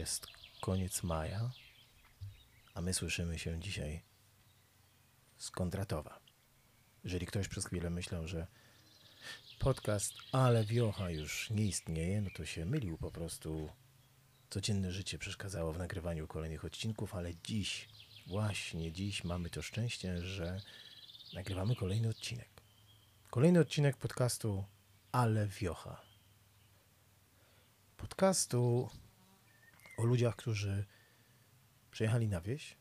Jest koniec maja, a my słyszymy się dzisiaj z Kondratowa. Jeżeli ktoś przez chwilę myślał, że podcast Ale Wiocha już nie istnieje, no to się mylił po prostu. Codzienne życie przeszkadzało w nagrywaniu kolejnych odcinków, ale dziś, właśnie dziś mamy to szczęście, że nagrywamy kolejny odcinek. Kolejny odcinek podcastu Ale Wiocha. Podcastu o ludziach, którzy przyjechali na wieś,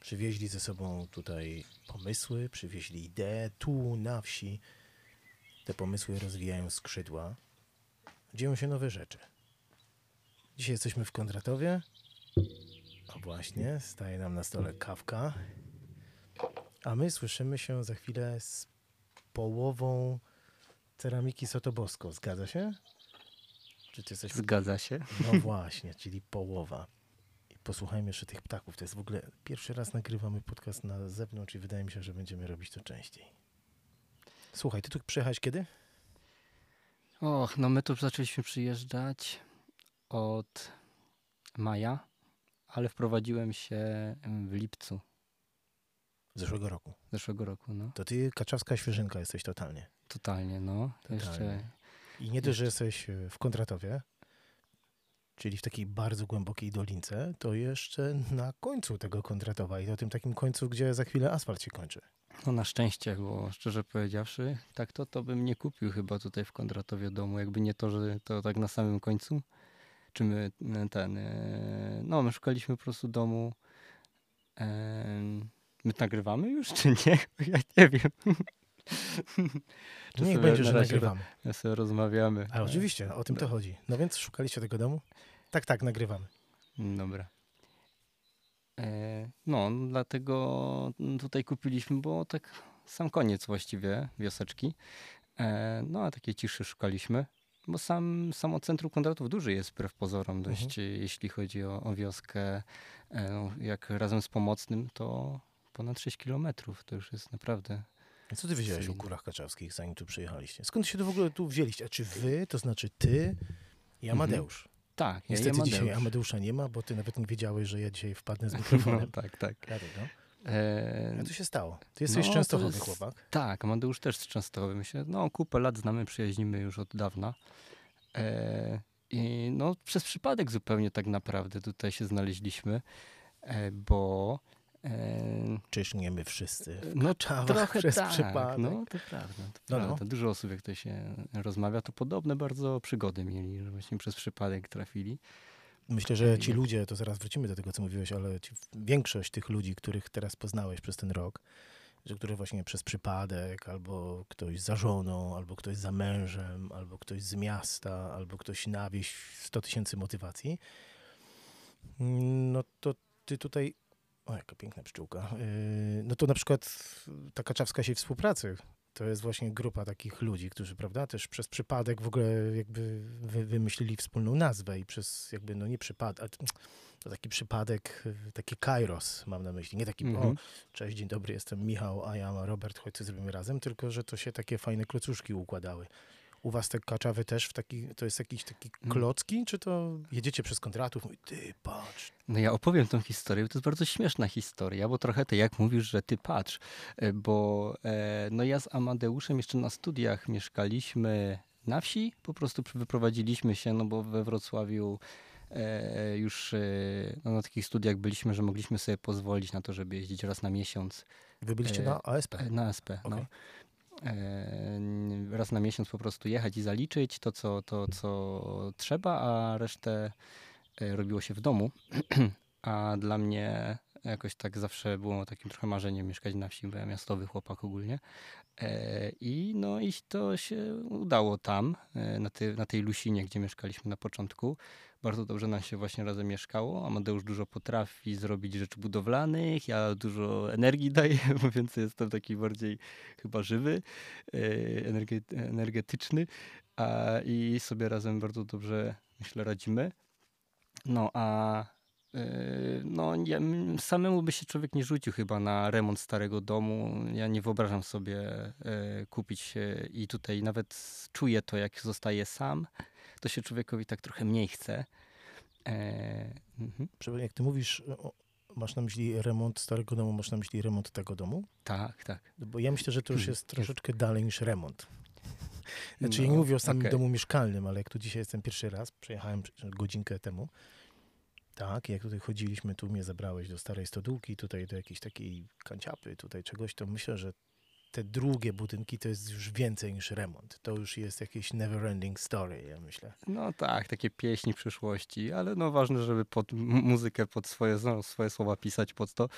przywieźli ze sobą tutaj pomysły, przywieźli idee, tu na wsi te pomysły rozwijają skrzydła, dzieją się nowe rzeczy. Dzisiaj jesteśmy w Kondratowie. A właśnie, staje nam na stole kawka. A my słyszymy się za chwilę z połową ceramiki Sotobosko. Zgadza się? Czy ty jesteś... Zgadza się. No właśnie, czyli połowa. I posłuchajmy jeszcze tych ptaków. To jest w ogóle pierwszy raz nagrywamy podcast na zewnątrz i wydaje mi się, że będziemy robić to częściej. Słuchaj, ty tu przyjechałeś kiedy? Och, no my tu zaczęliśmy przyjeżdżać od maja, ale wprowadziłem się w lipcu Zeszłego roku. zeszłego roku, no. To ty kaczawska świeżynka jesteś totalnie. Totalnie, no. Totalnie. Jeszcze, I nie dość, że jesteś e, w Kondratowie, czyli w takiej bardzo głębokiej dolince, to jeszcze na końcu tego Kondratowa i to tym takim końcu, gdzie za chwilę asfalt się kończy. no na szczęście, bo szczerze powiedziawszy, tak to, to bym nie kupił chyba tutaj w Kondratowie domu, jakby nie to, że to tak na samym końcu. Czy my e, ten, e, no my szukaliśmy po prostu domu. My nagrywamy już, czy nie? Ja nie wiem. Niech sobie będzie, że nagrywamy. Ja sobie rozmawiamy. Ale oczywiście, o tym to chodzi. No więc szukaliście tego domu? Tak, tak, nagrywamy. Dobra. E, no, dlatego tutaj kupiliśmy, bo tak sam koniec właściwie wioseczki. E, no, a takiej ciszy szukaliśmy, bo sam, samo centrum Kondratów duży jest wbrew pozorom dość, jeśli chodzi o, o wioskę. E, no, jak razem z Pomocnym, to ponad 6 kilometrów. To już jest naprawdę... Co ty wiedziałeś o. Górach Kaczawskich, zanim tu przyjechaliście? Skąd się to w ogóle tu wzięliście? A czy wy, to znaczy ty i Amadeusz? Tak, ja Niestety i dzisiaj Amadeusz. Amadeusza nie ma, bo ty nawet nie wiedziałeś, że ja dzisiaj wpadnę z No, mikrofonem. tak, tak. Dlatego. E, A co się stało? Ty jesteś No, częstochowy to jest- chłopak. Tak, Amadeusz też z Częstochowy. My się, no, kupę lat znamy, przyjaźnimy już od dawna. E, I no, przez przypadek zupełnie tak naprawdę tutaj się znaleźliśmy, e, bo Czyż nie my wszyscy no, trochę przez tak, przypadek? no, to prawda. To No, no. prawda. Dużo osób, jak to się rozmawia, to podobne bardzo przygody mieli, że właśnie przez przypadek trafili. Myślę, że ci ludzie, to zaraz wrócimy do tego, co mówiłeś, ale ci, większość tych ludzi, których teraz poznałeś przez ten rok, że których właśnie przez przypadek, albo ktoś za żoną, albo ktoś za mężem, albo ktoś z miasta, albo ktoś na wieś, 100 tysięcy motywacji, no to ty tutaj, o jaka piękna pszczółka, Yy, no to na przykład ta kaczawska sieć współpracy, to jest właśnie grupa takich ludzi, którzy, prawda, też przez przypadek w ogóle jakby wy, wymyślili wspólną nazwę i przez jakby, no nie przypadek, to taki przypadek, y, taki kairos mam na myśli, nie taki, Mhm. o, cześć, dzień dobry, jestem Michał, a ja Robert, chodź, co zrobimy razem, tylko, że to się takie fajne klocuszki układały. U was te kaczawy też w taki, to jest jakiś taki Mm. klocki, czy to jedziecie przez kontratów, mówi, ty patrz, No ja opowiem tą historię, bo to jest bardzo śmieszna historia, bo trochę ty jak mówisz, że ty patrz, e, bo e, no ja z Amadeuszem jeszcze na studiach mieszkaliśmy na wsi, po prostu wyprowadziliśmy się, no bo we Wrocławiu e, już e, no, na takich studiach byliśmy, że mogliśmy sobie pozwolić na to, żeby jeździć raz na miesiąc wy byliście E, na ASP. na SP. No. E, raz na miesiąc po prostu jechać i zaliczyć to, co, to, co trzeba, a resztę e, robiło się w domu. A dla mnie jakoś tak zawsze było takim trochę marzeniem mieszkać na wsi, bo ja miastowy chłopak ogólnie. E, I no i to się udało tam, e, na, ty, na tej Lusinie, gdzie mieszkaliśmy na początku. Bardzo dobrze nam się właśnie razem mieszkało. Amadeusz dużo potrafi zrobić rzeczy budowlanych, ja dużo energii daję, więc jestem taki bardziej chyba żywy, e, energe, energetyczny a, i sobie razem bardzo dobrze, myślę, radzimy. No a No, ja, samemu by się człowiek nie rzucił chyba na remont starego domu. Ja nie wyobrażam sobie e, kupić i tutaj nawet czuję to, jak zostaje sam, to się człowiekowi tak trochę mniej chce. E, Mhm. Jak ty mówisz, masz na myśli remont starego domu, masz na myśli remont tego domu? Tak, tak. Bo ja myślę, że to już Hmm, jest troszeczkę dalej niż remont. Znaczy, ja nie No, mówię o samym okej. domu mieszkalnym, ale jak tu dzisiaj jestem pierwszy raz, przejechałem godzinkę temu, tak, jak tutaj chodziliśmy, tu mnie zabrałeś do starej stodółki, tutaj do jakiejś takiej kanciapy, tutaj czegoś, to myślę, że te drugie budynki to jest już więcej niż remont. To już jest jakieś never ending story, ja myślę. No tak, takie pieśni przyszłości, ale no ważne, żeby pod muzykę, pod swoje, no, swoje słowa pisać pod to,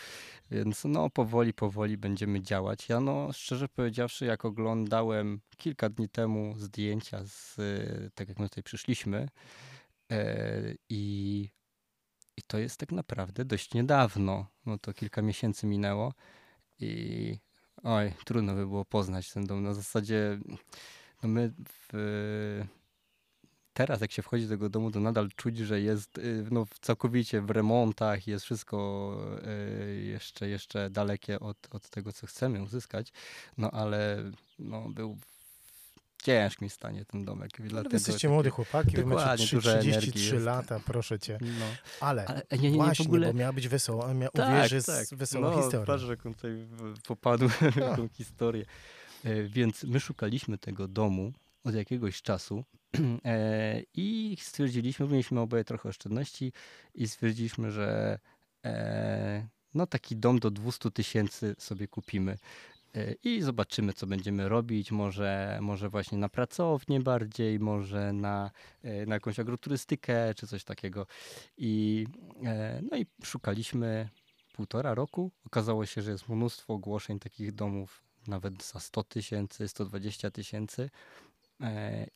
więc no powoli, powoli będziemy działać. Ja no szczerze powiedziawszy, jak oglądałem kilka dni temu zdjęcia z tak jak my tutaj przyszliśmy e, i, i to jest tak naprawdę dość niedawno, no to kilka miesięcy minęło i oj, trudno by było poznać ten dom. Na zasadzie no my w, teraz jak się wchodzi do tego domu, to nadal czuć, że jest y, no, całkowicie w remontach, jest wszystko y, jeszcze, jeszcze dalekie od, od tego, co chcemy uzyskać, no ale no, był w ciężkim stanie ten domek. Ale dlatego wy jesteście młody chłopaki, wy macie Dokładnie, trzy- dużo energii 33 jest. lata, proszę cię. No, Ale, ale nie, nie, nie, właśnie, w ogóle... bo miała być wesoła, a mia... Tak, uwierzy tak. z wesołą no, historią. Patrz, jak on tutaj w- popadł w No. tą historię. E, Więc my szukaliśmy tego domu od jakiegoś czasu e, i stwierdziliśmy, mieliśmy oboje trochę oszczędności i stwierdziliśmy, że e, no taki dom do 200 tysięcy sobie kupimy. E, I zobaczymy, co będziemy robić. Może, może właśnie na pracownię bardziej, może na, e, na jakąś agroturystykę czy coś takiego. I, e, no i szukaliśmy półtora roku. Okazało się, że jest mnóstwo ogłoszeń takich domów, nawet za 100 tysięcy, 120 tysięcy.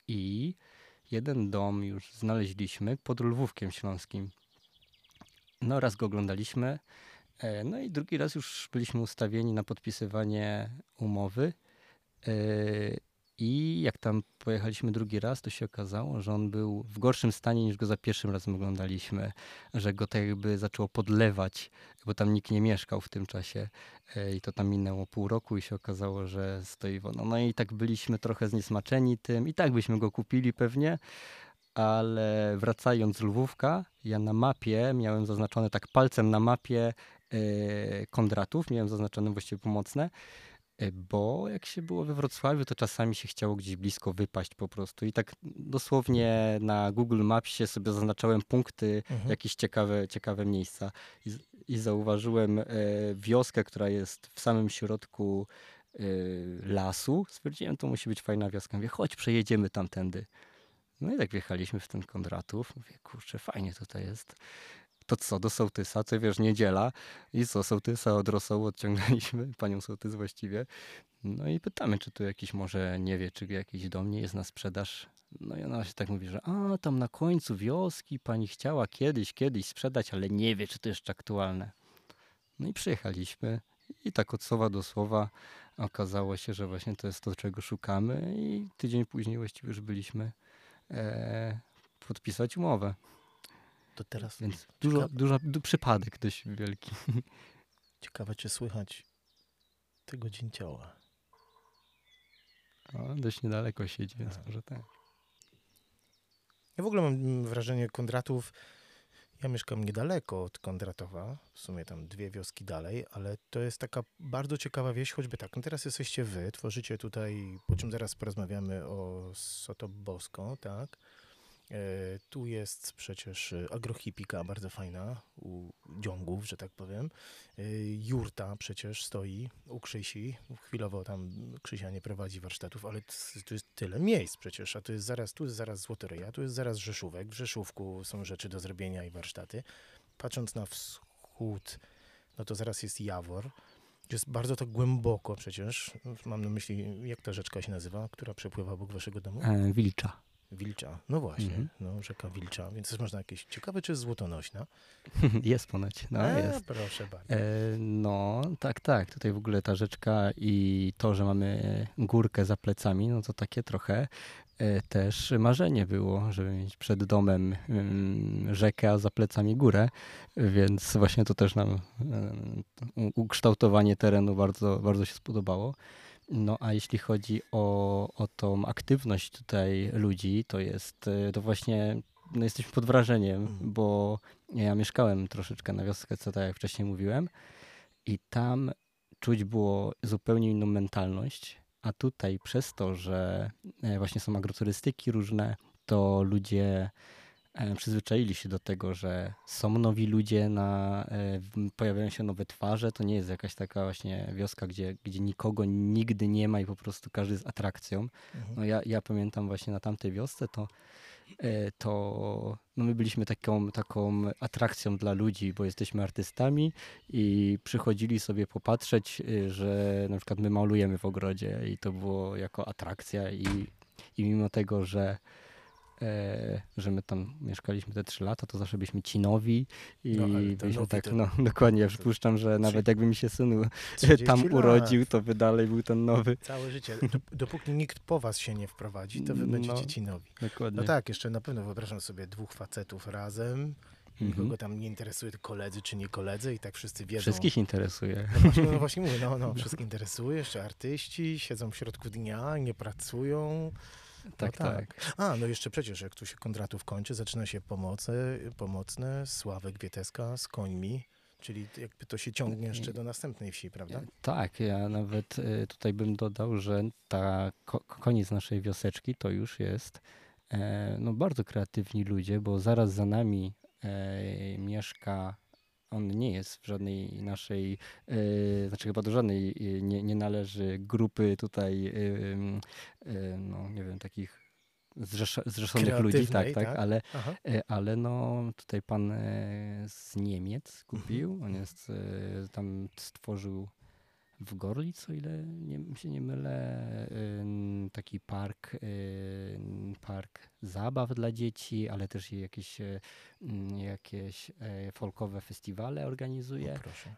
I jeden dom już znaleźliśmy pod Lwówkiem Śląskim. No raz go oglądaliśmy, no i drugi raz już byliśmy ustawieni na podpisywanie umowy. E, I jak tam pojechaliśmy drugi raz, to się okazało, że on był w gorszym stanie niż go za pierwszym razem oglądaliśmy. Że go tak jakby zaczęło podlewać, bo tam nikt nie mieszkał w tym czasie. E, I to tam minęło pół roku i się okazało, że stoi woda. No i tak byliśmy trochę zniesmaczeni tym. I tak byśmy go kupili pewnie. Ale wracając z Lwówka, ja na mapie miałem zaznaczone tak palcem na mapie e, Kondratów, miałem zaznaczone właściwie pomocne, e, bo jak się było we Wrocławiu, to czasami się chciało gdzieś blisko wypaść po prostu. I tak dosłownie na Google Mapsie sobie zaznaczałem punkty, Mhm. jakieś ciekawe, ciekawe miejsca. I, i zauważyłem e, wioskę, która jest w samym środku e, lasu. Stwierdziłem, to musi być fajna wioska. Mówię, chodź, przejedziemy tamtędy. No i tak wjechaliśmy w ten Kondratów. Mówię, kurczę, fajnie tutaj jest. To co, do sołtysa, to wiesz, niedziela. I co, sołtysa od rosołu odciągnęliśmy, panią sołtys właściwie. No i pytamy, czy tu jakiś może nie wie, czy jakiś dom nie jest na sprzedaż. No i ona się tak mówi, że a, tam na końcu wioski pani chciała kiedyś, kiedyś sprzedać, ale nie wie, czy to jeszcze aktualne. No i przyjechaliśmy i tak od słowa do słowa okazało się, że właśnie to jest to, czego szukamy i tydzień później właściwie już byliśmy e, podpisać umowę. To teraz Więc dużo, Ciekawe. dużo, du, przypadek dość wielki. ciekawe, czy słychać tego dzięcioła. O, dość niedaleko siedzi, więc Tak. może tak. Ja w ogóle mam wrażenie Kondratów. Ja mieszkam niedaleko od Kondratowa, w sumie tam dwie wioski dalej, ale to jest taka bardzo ciekawa wieś, choćby tak. No teraz jesteście wy, tworzycie tutaj, po czym zaraz porozmawiamy o Sotoboską, tak? E, tu jest przecież e, agrohipika bardzo fajna u dziągów, że tak powiem. E, jurta przecież stoi u Krzysi. Chwilowo tam Krzysia nie prowadzi warsztatów, ale tu jest tyle miejsc przecież, a tu jest zaraz, tu jest zaraz Złotoryja, tu jest zaraz Rzeszówek. W Rzeszówku są rzeczy do zrobienia i warsztaty. Patrząc na wschód, no to zaraz jest Jawor. Jest bardzo tak głęboko przecież. Mam na myśli, jak ta rzeczka się nazywa, która przepływa obok waszego domu? Wilcza. Wilcza. No właśnie, Mhm. no rzeka Wilcza, więc też można jakieś... Ciekawe, czy jest złotonośna? jest ponoć, no A, jest. Proszę bardzo. E, no, tak, tak. Tutaj w ogóle ta rzeczka i to, że mamy górkę za plecami, no to takie trochę e, też marzenie było, żeby mieć przed domem ym, rzekę, a za plecami górę, więc właśnie to też nam u- ukształtowanie terenu bardzo, bardzo się spodobało. No a jeśli chodzi o, o tą aktywność tutaj ludzi, to jest e, to właśnie no jesteśmy pod wrażeniem, Mhm. bo ja mieszkałem troszeczkę na wiosce, co tak jak wcześniej mówiłem, i tam czuć było zupełnie inną mentalność, a tutaj przez to, że e, właśnie są agroturystyki różne, to ludzie przyzwyczaili się do tego, że są nowi ludzie, na, e, pojawiają się nowe twarze. To nie jest jakaś taka właśnie wioska, gdzie, gdzie nikogo nigdy nie ma i po prostu każdy jest atrakcją. Mhm. No ja, ja pamiętam właśnie na tamtej wiosce, to, e, to no my byliśmy taką, taką atrakcją dla ludzi, bo jesteśmy artystami i przychodzili sobie popatrzeć, że na przykład my malujemy w ogrodzie i to było jako atrakcja i, i mimo tego, że e, że my tam mieszkaliśmy te trzy lata, to zawsze byliśmy ci nowi i No, byliśmy nowi tak, to- no dokładnie, ja przypuszczam, że nawet jakby mi się synu 30 tam lat. urodził, to by dalej był ten nowy. Całe życie. Dop- Dopóki nikt po was się nie wprowadzi, to wy No. będziecie ci nowi. Dokładnie. No tak, jeszcze na pewno wyobrażam sobie dwóch facetów razem. Nikogo Mhm. tam nie interesuje, koledzy czy nie koledzy i tak wszyscy wiedzą. Wszystkich interesuje. No właśnie, no właśnie mówię, no, no, wszystkich interesuje, jeszcze artyści siedzą w środku dnia, nie pracują. Tak, no tak. A, no jeszcze przecież, jak tu się Kondratów kończy, zaczyna się pomoce, pomocne, Sławek Wieteska z końmi, czyli jakby to się ciągnie jeszcze do następnej wsi, prawda? Tak, ja nawet y, tutaj bym dodał, że ta ko- koniec naszej wioseczki to już jest e, no, bardzo kreatywni ludzie, bo zaraz za nami e, mieszka. On nie jest w żadnej naszej, e, znaczy chyba do żadnej e, nie, nie należy grupy tutaj, ym, e, no nie wiem, takich zrzesza, zrzeszonych ludzi, tak, tak, tak? ale Aha. Ale no tutaj pan z Niemiec kupił. On jest tam stworzył w Gorlic, o ile nie, się nie mylę, taki park, park zabaw dla dzieci, ale też jakieś, e, jakieś e, folkowe festiwale organizuje.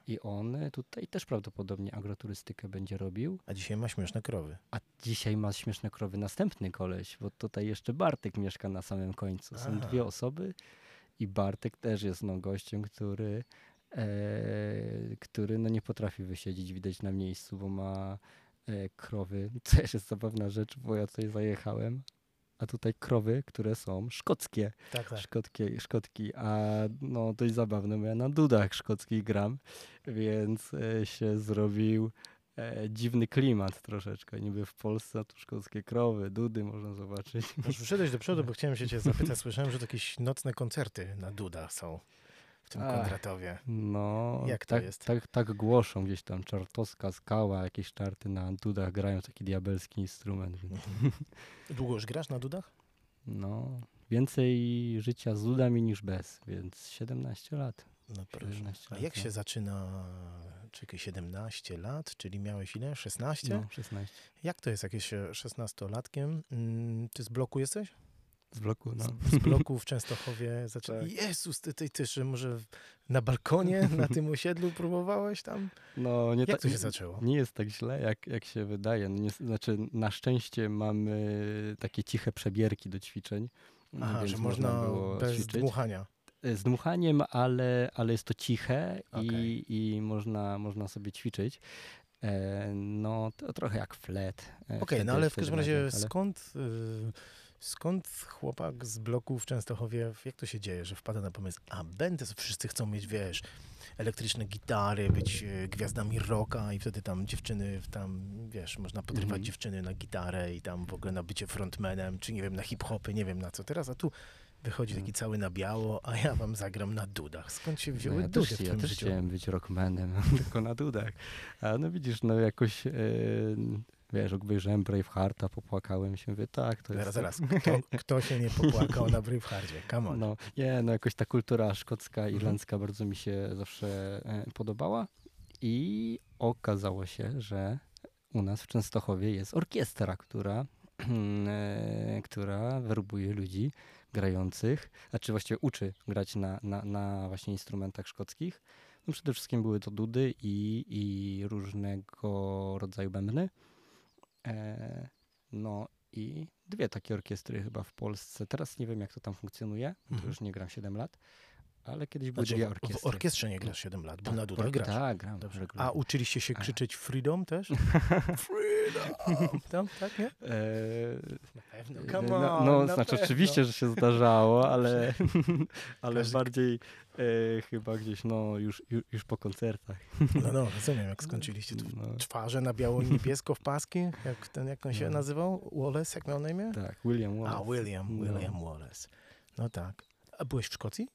I on tutaj też prawdopodobnie agroturystykę będzie robił. A dzisiaj ma śmieszne krowy. A dzisiaj ma śmieszne krowy następny koleś, bo tutaj jeszcze Bartek mieszka na samym końcu. Są Aha. dwie osoby i Bartek też jest no, gościem, który, który no, nie potrafi wysiedzieć widać na miejscu, bo ma e, krowy. Też jest zabawna rzecz, bo ja tutaj zajechałem, a tutaj krowy, które są szkockie. Tak, tak. Szkotkie, szkotki, a no dość zabawne, bo ja na dudach szkockich gram, więc e, się zrobił e, dziwny klimat troszeczkę. Niby w Polsce tu szkockie krowy, dudy można zobaczyć. Możesz przejść do przodu, bo chciałem się cię zapytać. Słyszałem, że to jakieś nocne koncerty na Dudach są w tym Ach. Kondratowie. No, Jak to tak, jest? Tak, tak głoszą gdzieś tam czartowska skała, jakieś czarty na dudach grają taki diabelski instrument. Więc, Długo już grasz na Dudach? no, więcej życia z dudami niż bez, więc 17 lat. No proszę. 17 A jak no. się zaczyna, czekaj, 17 lat, czyli miałeś ile? 16? No, 16. Jak to jest, jak jest się 16-latkiem? Mm, Ty z bloku jesteś? Z bloku, no. Z, z bloku w Częstochowie zaczyna. Tak. Jezus, ty, ty, ty, że może na balkonie na tym osiedlu próbowałeś tam? No, nie Jak to się zaczęło? Nie jest tak źle, jak, jak się wydaje. No, nie, znaczy, na szczęście mamy takie ciche przebierki do ćwiczeń. Aha, że można było bez ćwiczyć. dmuchania. Z dmuchaniem, ale, ale jest to ciche Okej. i, i można, można sobie ćwiczyć. E, no, to trochę jak flet. e, Okej, wtedy- no ale w każdym razie nawet, ale- skąd, y, skąd chłopak z bloku w Częstochowie, jak to się dzieje, że wpada na pomysł, a będę, wszyscy chcą mieć, wiesz, elektryczne gitary, być y, gwiazdami rocka i wtedy tam dziewczyny, tam, wiesz, można podrywać Mhm. dziewczyny na gitarę i tam w ogóle na bycie frontmanem, czy nie wiem, na hip-hopy, nie wiem na co teraz, a tu wychodzi taki cały na biało, a ja wam zagram na dudach. Skąd się wzięły No ja dudy też, w ja też życiu? chciałem być rockmanem, tylko na dudach. A no widzisz, no jakoś, e, wiesz, obejrzałem Bravehearta, popłakałem się, mówię, tak, to jest... Zaraz, zaraz, kto, kto się nie popłakał na Braveheartie? Come on. No, nie, no jakoś ta kultura szkocka, Mhm. irlandzka bardzo mi się zawsze e, podobała i okazało się, że u nas w Częstochowie jest orkiestra, która, e, która werbuje ludzi grających, znaczy właściwie uczy grać na, na, na właśnie instrumentach szkockich. No przede wszystkim były to dudy i, i różnego rodzaju bębny. E, no i dwie takie orkiestry chyba w Polsce. Teraz nie wiem, jak to tam funkcjonuje, bo to Mhm. już nie gram 7 lat, ale kiedyś były Znaczy, dwie w- orkiestry. w orkiestrze nie grasz 7 lat, bo na dudach or- grasz. Tak, gram. Dobrze. A uczyliście się krzyczeć freedom też? freedom! Tam, tak, nie? Eee, Na pewno. no, Come no, on, no na znaczy pewno. oczywiście, że się zdarzało, ale, ale Każdy- bardziej e, chyba gdzieś no już, już, już po koncertach. No, no, rozumiem, jak skończyliście. To No, twarze na biało i niebiesko w paski? Jak ten, jak on się No. nazywał? Wallace, jak miał na imię? tak, William Wallace. A, William, No. William Wallace. No tak. A byłeś w Szkocji?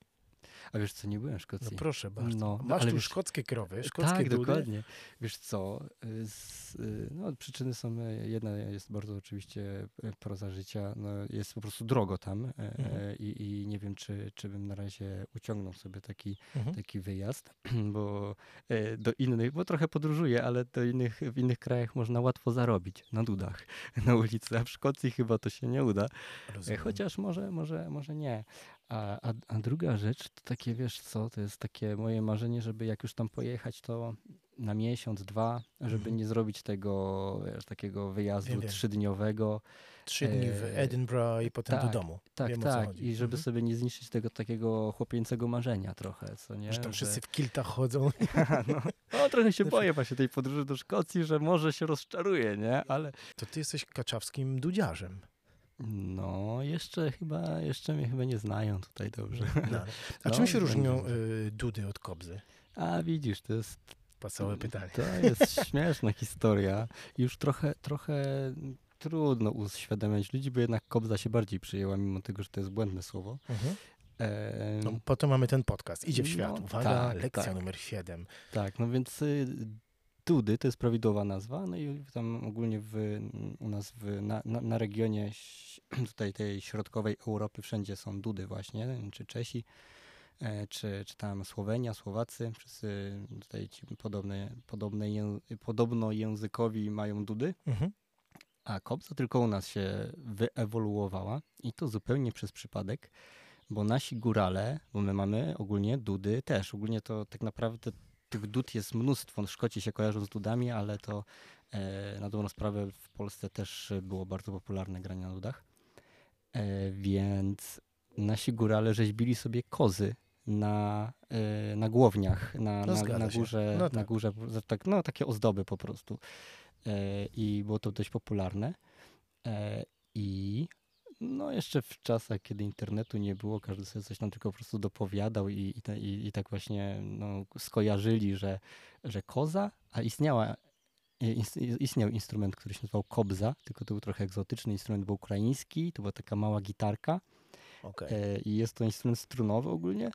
A wiesz co, nie byłem w No Szkocji. proszę bardzo. No, Masz ale tu wiesz- szkockie krowy, szkockie tak, dudy. dokładnie. Wiesz co, y, z, y, no, przyczyny są, e, jedna jest bardzo oczywiście e, proza życia, no, jest po prostu drogo tam e, e, Mhm. i, i nie wiem, czy, czy bym na razie uciągnął sobie taki, Mhm. taki wyjazd, bo e, do innych, bo trochę podróżuję, ale do innych, w innych krajach można łatwo zarobić na dudach, na ulicy, a w Szkocji chyba to się nie uda. E, Rozumiem. Chociaż może, może, może nie. A, a, a druga rzecz, to takie, wiesz co, to jest takie moje marzenie, żeby jak już tam pojechać, to na miesiąc, dwa, żeby Mhm. nie zrobić tego wiesz, takiego wyjazdu Wiem, wiem. trzydniowego. Trzy dni w e, Edinburgh i potem do tak, domu. Tak, Wiem, tak. I żeby Mhm. sobie nie zniszczyć tego takiego chłopięcego marzenia trochę, co nie? Że tam wszyscy w kiltach chodzą. no, no, trochę się boję właśnie tej podróży do Szkocji, że może się rozczaruję, nie? Ale To ty jesteś kaczawskim dudziarzem. No, jeszcze chyba, jeszcze mnie chyba nie znają tutaj dobrze. No. A No, czym się będzie. różnią y, dudy od kobzy? A widzisz, to jest Pasowe pytanie. To jest śmieszna historia. Już trochę, trochę trudno uświadamiać ludzi, bo jednak kobza się bardziej przyjęła, mimo tego, że to jest błędne słowo. Mhm. No, po to mamy ten podcast. Idzie w No, świat. Uwaga, tak, lekcja tak. numer 7. Tak, no więc y, Dudy to jest prawidłowa nazwa, no i tam ogólnie w, u nas w, na, na, na regionie tutaj tej środkowej Europy wszędzie są Dudy właśnie, czy Czesi, e, czy, czy tam Słowenia, Słowacy, wszyscy tutaj ci podobne, podobne, podobno językowi mają Dudy. Mhm. A kobza tylko u nas się wyewoluowała i to zupełnie przez przypadek, bo nasi górale, bo my mamy ogólnie dudy też. Ogólnie to tak naprawdę tych dud jest mnóstwo. Szkoci się kojarzą z dudami, ale to e, na dobrą sprawę w Polsce też było bardzo popularne granie na dudach. E, więc nasi górale rzeźbili sobie kozy na, e, na głowniach, na, No, na, na górze, No na tak. górze tak, no takie ozdoby po prostu. I było to dość popularne. I no jeszcze w czasach, kiedy internetu nie było, każdy sobie coś tam tylko po prostu dopowiadał i, i, i, tak właśnie no, skojarzyli, że, że koza, a istniała, istniał instrument, który się nazywał kobza, tylko to był trochę egzotyczny instrument, był ukraiński, to była taka mała gitarka Okej. e, i jest to instrument strunowy ogólnie.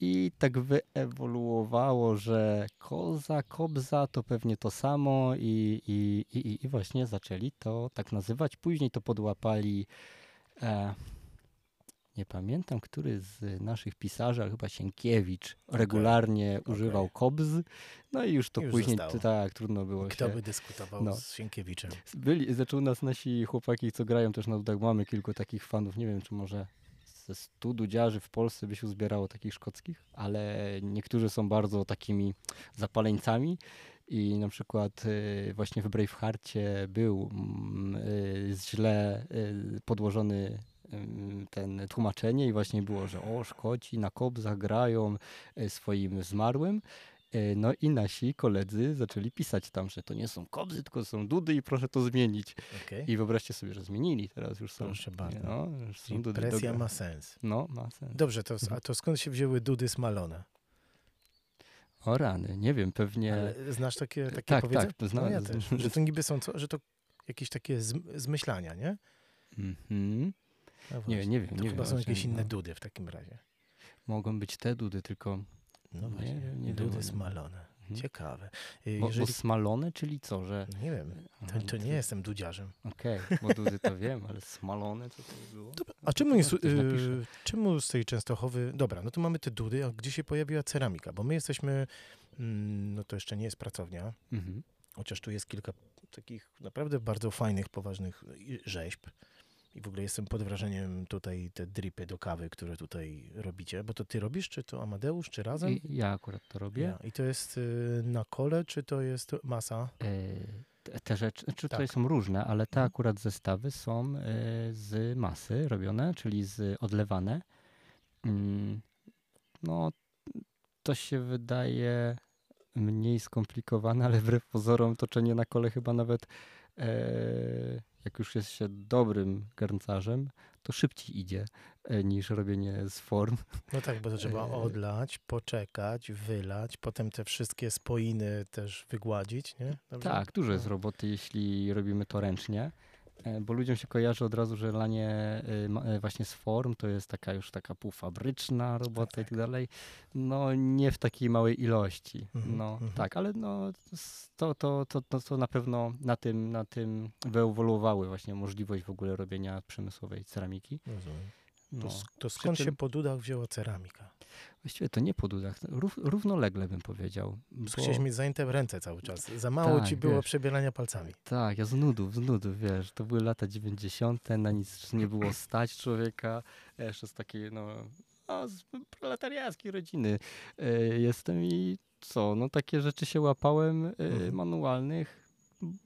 I tak wyewoluowało, że koza, kobza to pewnie to samo i, i, i, i właśnie zaczęli to tak nazywać. Później to podłapali, e, nie pamiętam, który z naszych pisarzy, ale chyba Sienkiewicz regularnie używał kobz. No i już to już później zostało. tak trudno było Kto się... by dyskutował no. z Sienkiewiczem? Byli, zaczął nas nasi chłopaki, co grają też na dudach. Mamy kilku takich fanów. Nie wiem, czy może ze stu dudziarzy w Polsce by się uzbierało takich szkockich, ale niektórzy są bardzo takimi zapaleńcami. I na przykład y, właśnie w Bravehearcie był mm, y, źle y, podłożony ten tłumaczenie i właśnie było, że o, Szkoci na kobzach grają y, swoim zmarłym. Y, No i nasi koledzy zaczęli pisać tam, że to nie są kobzy, tylko są dudy i proszę to zmienić. Okej. I wyobraźcie sobie, że zmienili, teraz już są. Proszę bardzo. No, presja ma sens. No, ma sens. Dobrze, to, Mhm. a to skąd się wzięły dudy smalone? O rany, nie wiem, pewnie... Ale znasz takie, takie tak, powiedzenie? tak, znam. No ja też. Że to niby są, co, że to jakieś takie zm- zmyślania, nie? Mhm. No Nie, nie wiem, To nie chyba wiem. są jakieś inne no. dudy w takim razie. Mogą być te dudy, tylko... No Nie właśnie, nie dudy wiem. smalone. Mhm. Ciekawe. Jeżeli... smalone, czyli co, że... Nie wiem, to, to nie jestem dudziarzem. Okej, bo dudy to wiem, ale smalone co to było? A czemu, jest, Ktoś napisze. y, czemu z tej Częstochowy... Dobra, no to mamy te dudy, a gdzie się pojawiła ceramika? Bo my jesteśmy, mm, no to jeszcze nie jest pracownia, Mhm. chociaż tu jest kilka takich naprawdę bardzo fajnych, poważnych y, rzeźb. I w ogóle jestem pod wrażeniem tutaj te dripy do kawy, które tutaj robicie. Bo to ty robisz, czy to Amadeusz, czy razem? I ja akurat to robię. Ja. I to jest y, na kole, czy to jest masa? E, te- rzeczy, znaczy tutaj Tak. są różne, ale te Mhm. akurat zestawy są e, z masy robione, czyli z odlewane. Mm, no to się wydaje mniej skomplikowane, ale wbrew pozorom toczenie na kole chyba nawet e, jak już jest się dobrym garncarzem, to szybciej idzie e, niż robienie z form. No tak, bo to trzeba E, odlać, poczekać, wylać, potem te wszystkie spoiny też wygładzić, nie? Dobrze? Tak, dużo jest No. roboty, jeśli robimy to ręcznie, e, bo ludziom się kojarzy od razu, że lanie e, ma- e, właśnie z form to jest taka już taka półfabryczna robota i tak dalej. No nie w takiej małej ilości. Mhm, No mhm. tak, ale no to, to, to, to, to na pewno na tym, na tym wyewoluowały właśnie możliwość w ogóle robienia przemysłowej ceramiki. Rozumiem. No. To, to skąd czym- się po dudach wzięła ceramika? Właściwie to nie po dudach, rów, równolegle bym powiedział. bo- Chciałeś mieć zajęte w ręce cały czas. Za mało Tak, ci było wiesz. przebierania palcami. Tak, ja z nudów, z nudów, wiesz, to były lata 90., na nic nie było stać człowieka, jeszcze z takiej, no, no z proletariackiej rodziny e, jestem i co, no takie rzeczy się łapałem Mhm. manualnych,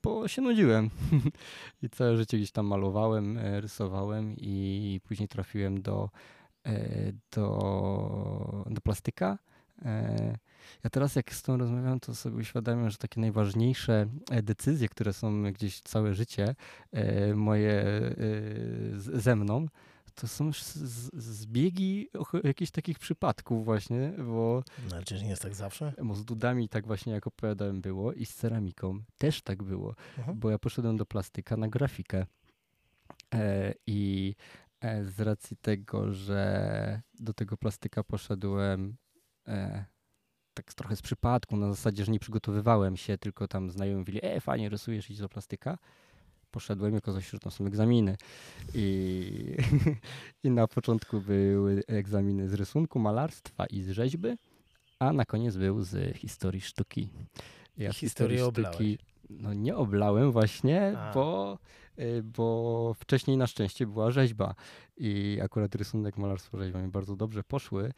bo się nudziłem i całe życie gdzieś tam malowałem, e, rysowałem i później trafiłem do, e, do, do plastyka. E, Ja teraz jak z tą rozmawiam, to sobie uświadamiam, że takie najważniejsze decyzje, które są gdzieś całe życie moje ze mną, to są już z- z- zbiegi jakichś takich przypadków właśnie, bo, No ale czy nie jest tak zawsze? bo z dudami tak właśnie jak opowiadałem było i z ceramiką też tak było, Mhm. bo ja poszedłem do plastyka na grafikę e, i e, z racji tego, że do tego plastyka poszedłem e, tak trochę z przypadku, na zasadzie, że nie przygotowywałem się, tylko tam znajomi mówili, e, fajnie rysujesz, idź do plastyka. Poszedłem że tam są egzaminy. I, I na początku były egzaminy z rysunku, malarstwa i z rzeźby, a na koniec był z historii sztuki. Ja I z historię oblałeś. no nie oblałem właśnie, A. bo, y, bo wcześniej na szczęście była rzeźba i akurat rysunek, malarstwo, rzeźba mi bardzo dobrze poszły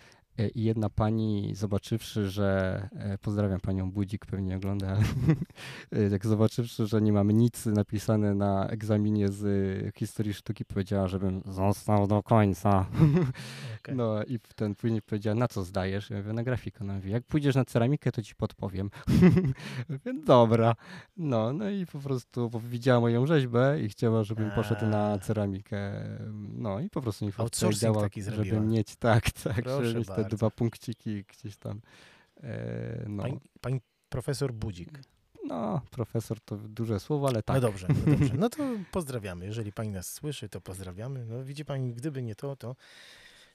i jedna pani zobaczywszy, że, e, pozdrawiam panią Budzik, pewnie ogląda, ale jak zobaczywszy, że nie mamy nic napisane na egzaminie z y, historii sztuki, powiedziała, żebym został do końca. Okej. No i ten później powiedziała, na co zdajesz? Ja mówię, na grafikę. Ona mówi, jak pójdziesz na ceramikę, to ci podpowiem. Mówię, dobra. No, no i po prostu widziała moją rzeźbę i chciała, żebym poszedł na ceramikę. No i po prostu mi powiedziała, taki zrobiła. żeby mieć, tak, tak, Proszę mieć bardzo. dwa punkciki gdzieś tam. E, no. Pani, pani profesor Budzik. no, profesor to duże słowo, ale tak. No dobrze, no dobrze. No to pozdrawiamy. Jeżeli pani nas słyszy, to pozdrawiamy. No widzi pani, gdyby nie to, to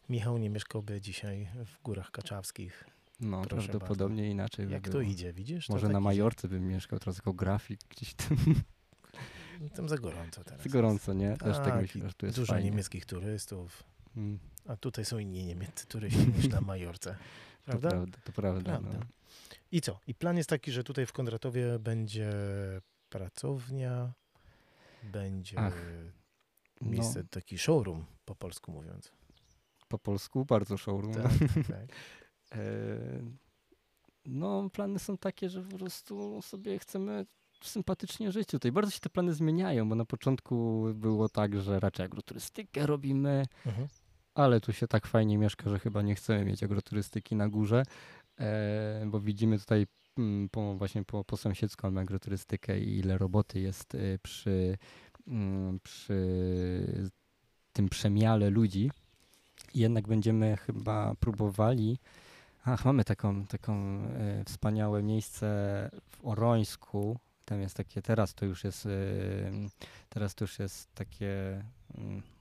Michał nie mieszkałby dzisiaj w Górach Kaczawskich. No, proszę prawdopodobnie inaczej by Jak to było. idzie, widzisz? To Może tak na idzie. Majorce bym mieszkał teraz jako grafik gdzieś tam. No, Tam za gorąco teraz. Jest gorąco, nie? Też tak myślę, że tu jest Dużo fajnie. niemieckich turystów. Mm, A tutaj są inni niemieccy turyści niż na Majorce. To Prawda? prawda, to prawda. Prawda. No. I co? I plan jest taki, że tutaj w Kondratowie będzie pracownia, będzie Ach, No, miejsce, taki showroom, po polsku mówiąc. po polsku bardzo showroom. Tak, tak. E, no, plany są takie, że po prostu sobie chcemy sympatycznie żyć tutaj. Bardzo się te plany zmieniają, bo na początku było tak, że raczej agroturystykę robimy, Mhm. Ale tu się tak fajnie mieszka, że chyba nie chcemy mieć agroturystyki na górze, e, bo widzimy tutaj mm, po, właśnie po, po sąsiedzką agroturystykę i ile roboty jest e, przy, mm, przy tym przemiale ludzi. Jednak będziemy chyba próbowali. Ach, mamy taką, taką e, wspaniałe miejsce w Orońsku. Tam jest takie, teraz to już jest, e, teraz to już jest takie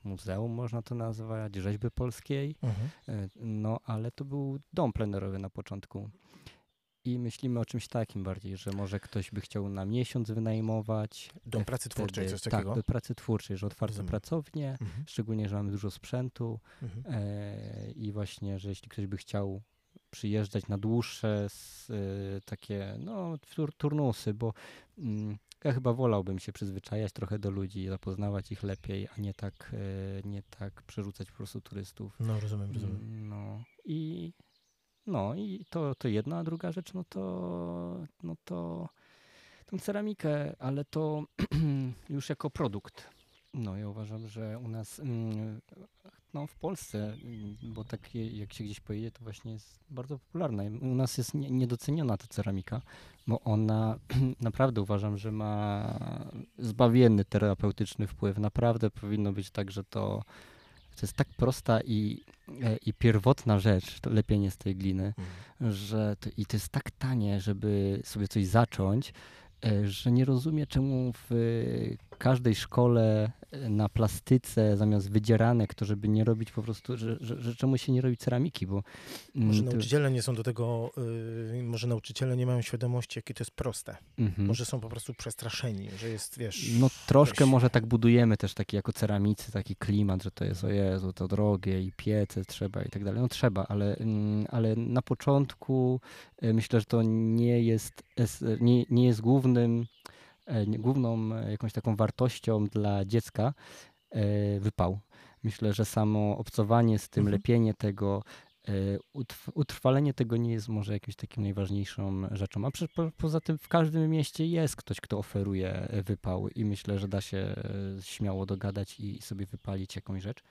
muzeum, można to nazwać, rzeźby polskiej. Mhm. E, No, ale to był dom plenerowy na początku. I myślimy o czymś takim bardziej, że może ktoś by chciał na miesiąc wynajmować. Dom E, pracy twórczej, wtedy- coś takiego? Tak, do pracy twórczej, że otwarte Rozumiem. pracownie, Mhm. szczególnie, że mamy dużo sprzętu Mhm. e, i właśnie, że jeśli ktoś by chciał przyjeżdżać na dłuższe s- e, takie no, tur, turnusy, bo mm, ja chyba wolałbym się przyzwyczajać trochę do ludzi, zapoznawać ich lepiej, a nie tak, e, nie tak przerzucać po prostu turystów. No, rozumiem, rozumiem. Mm, No i no i to, to jedna, a druga rzecz, no to no to tą ceramikę, ale to już jako produkt. No ja uważam, że u nas mm, no, w Polsce, y, bo tak jak się gdzieś pojedzie, to właśnie jest bardzo popularna. U nas jest nie, niedoceniona ta ceramika, bo ona naprawdę uważam, że ma zbawienny terapeutyczny wpływ. Naprawdę powinno być tak, że to, to jest tak prosta i, e, i pierwotna rzecz, to lepienie z tej gliny, Mm. że to, i to jest tak tanie, żeby sobie coś zacząć, e, że nie rozumiem, czemu w każdej szkole e, na plastyce zamiast wydzieranek, to żeby nie robić po prostu, że, że, że czemu się nie robi ceramiki, bo mm, Może to- nauczyciele nie są do tego, y, może nauczyciele nie mają świadomości, jakie to jest proste. Mhm. Może są po prostu przestraszeni, że jest, wiesz... No troszkę weź- może tak budujemy też taki jako ceramicy, taki klimat, że to jest o Jezu, to drogie i piece trzeba i tak dalej. No trzeba, ale, mm, ale na początku e, myślę, że to nie jest, es- nie, nie jest głównym, e, główną e, jakąś taką wartością dla dziecka e, wypał. Myślę, że samo obcowanie z tym, Mhm. lepienie tego, e, utrwalenie tego nie jest może jakimś takim najważniejszą rzeczą. A po, poza tym w każdym mieście jest ktoś, kto oferuje e, wypał i myślę, że da się e, śmiało dogadać i sobie wypalić jakąś rzecz.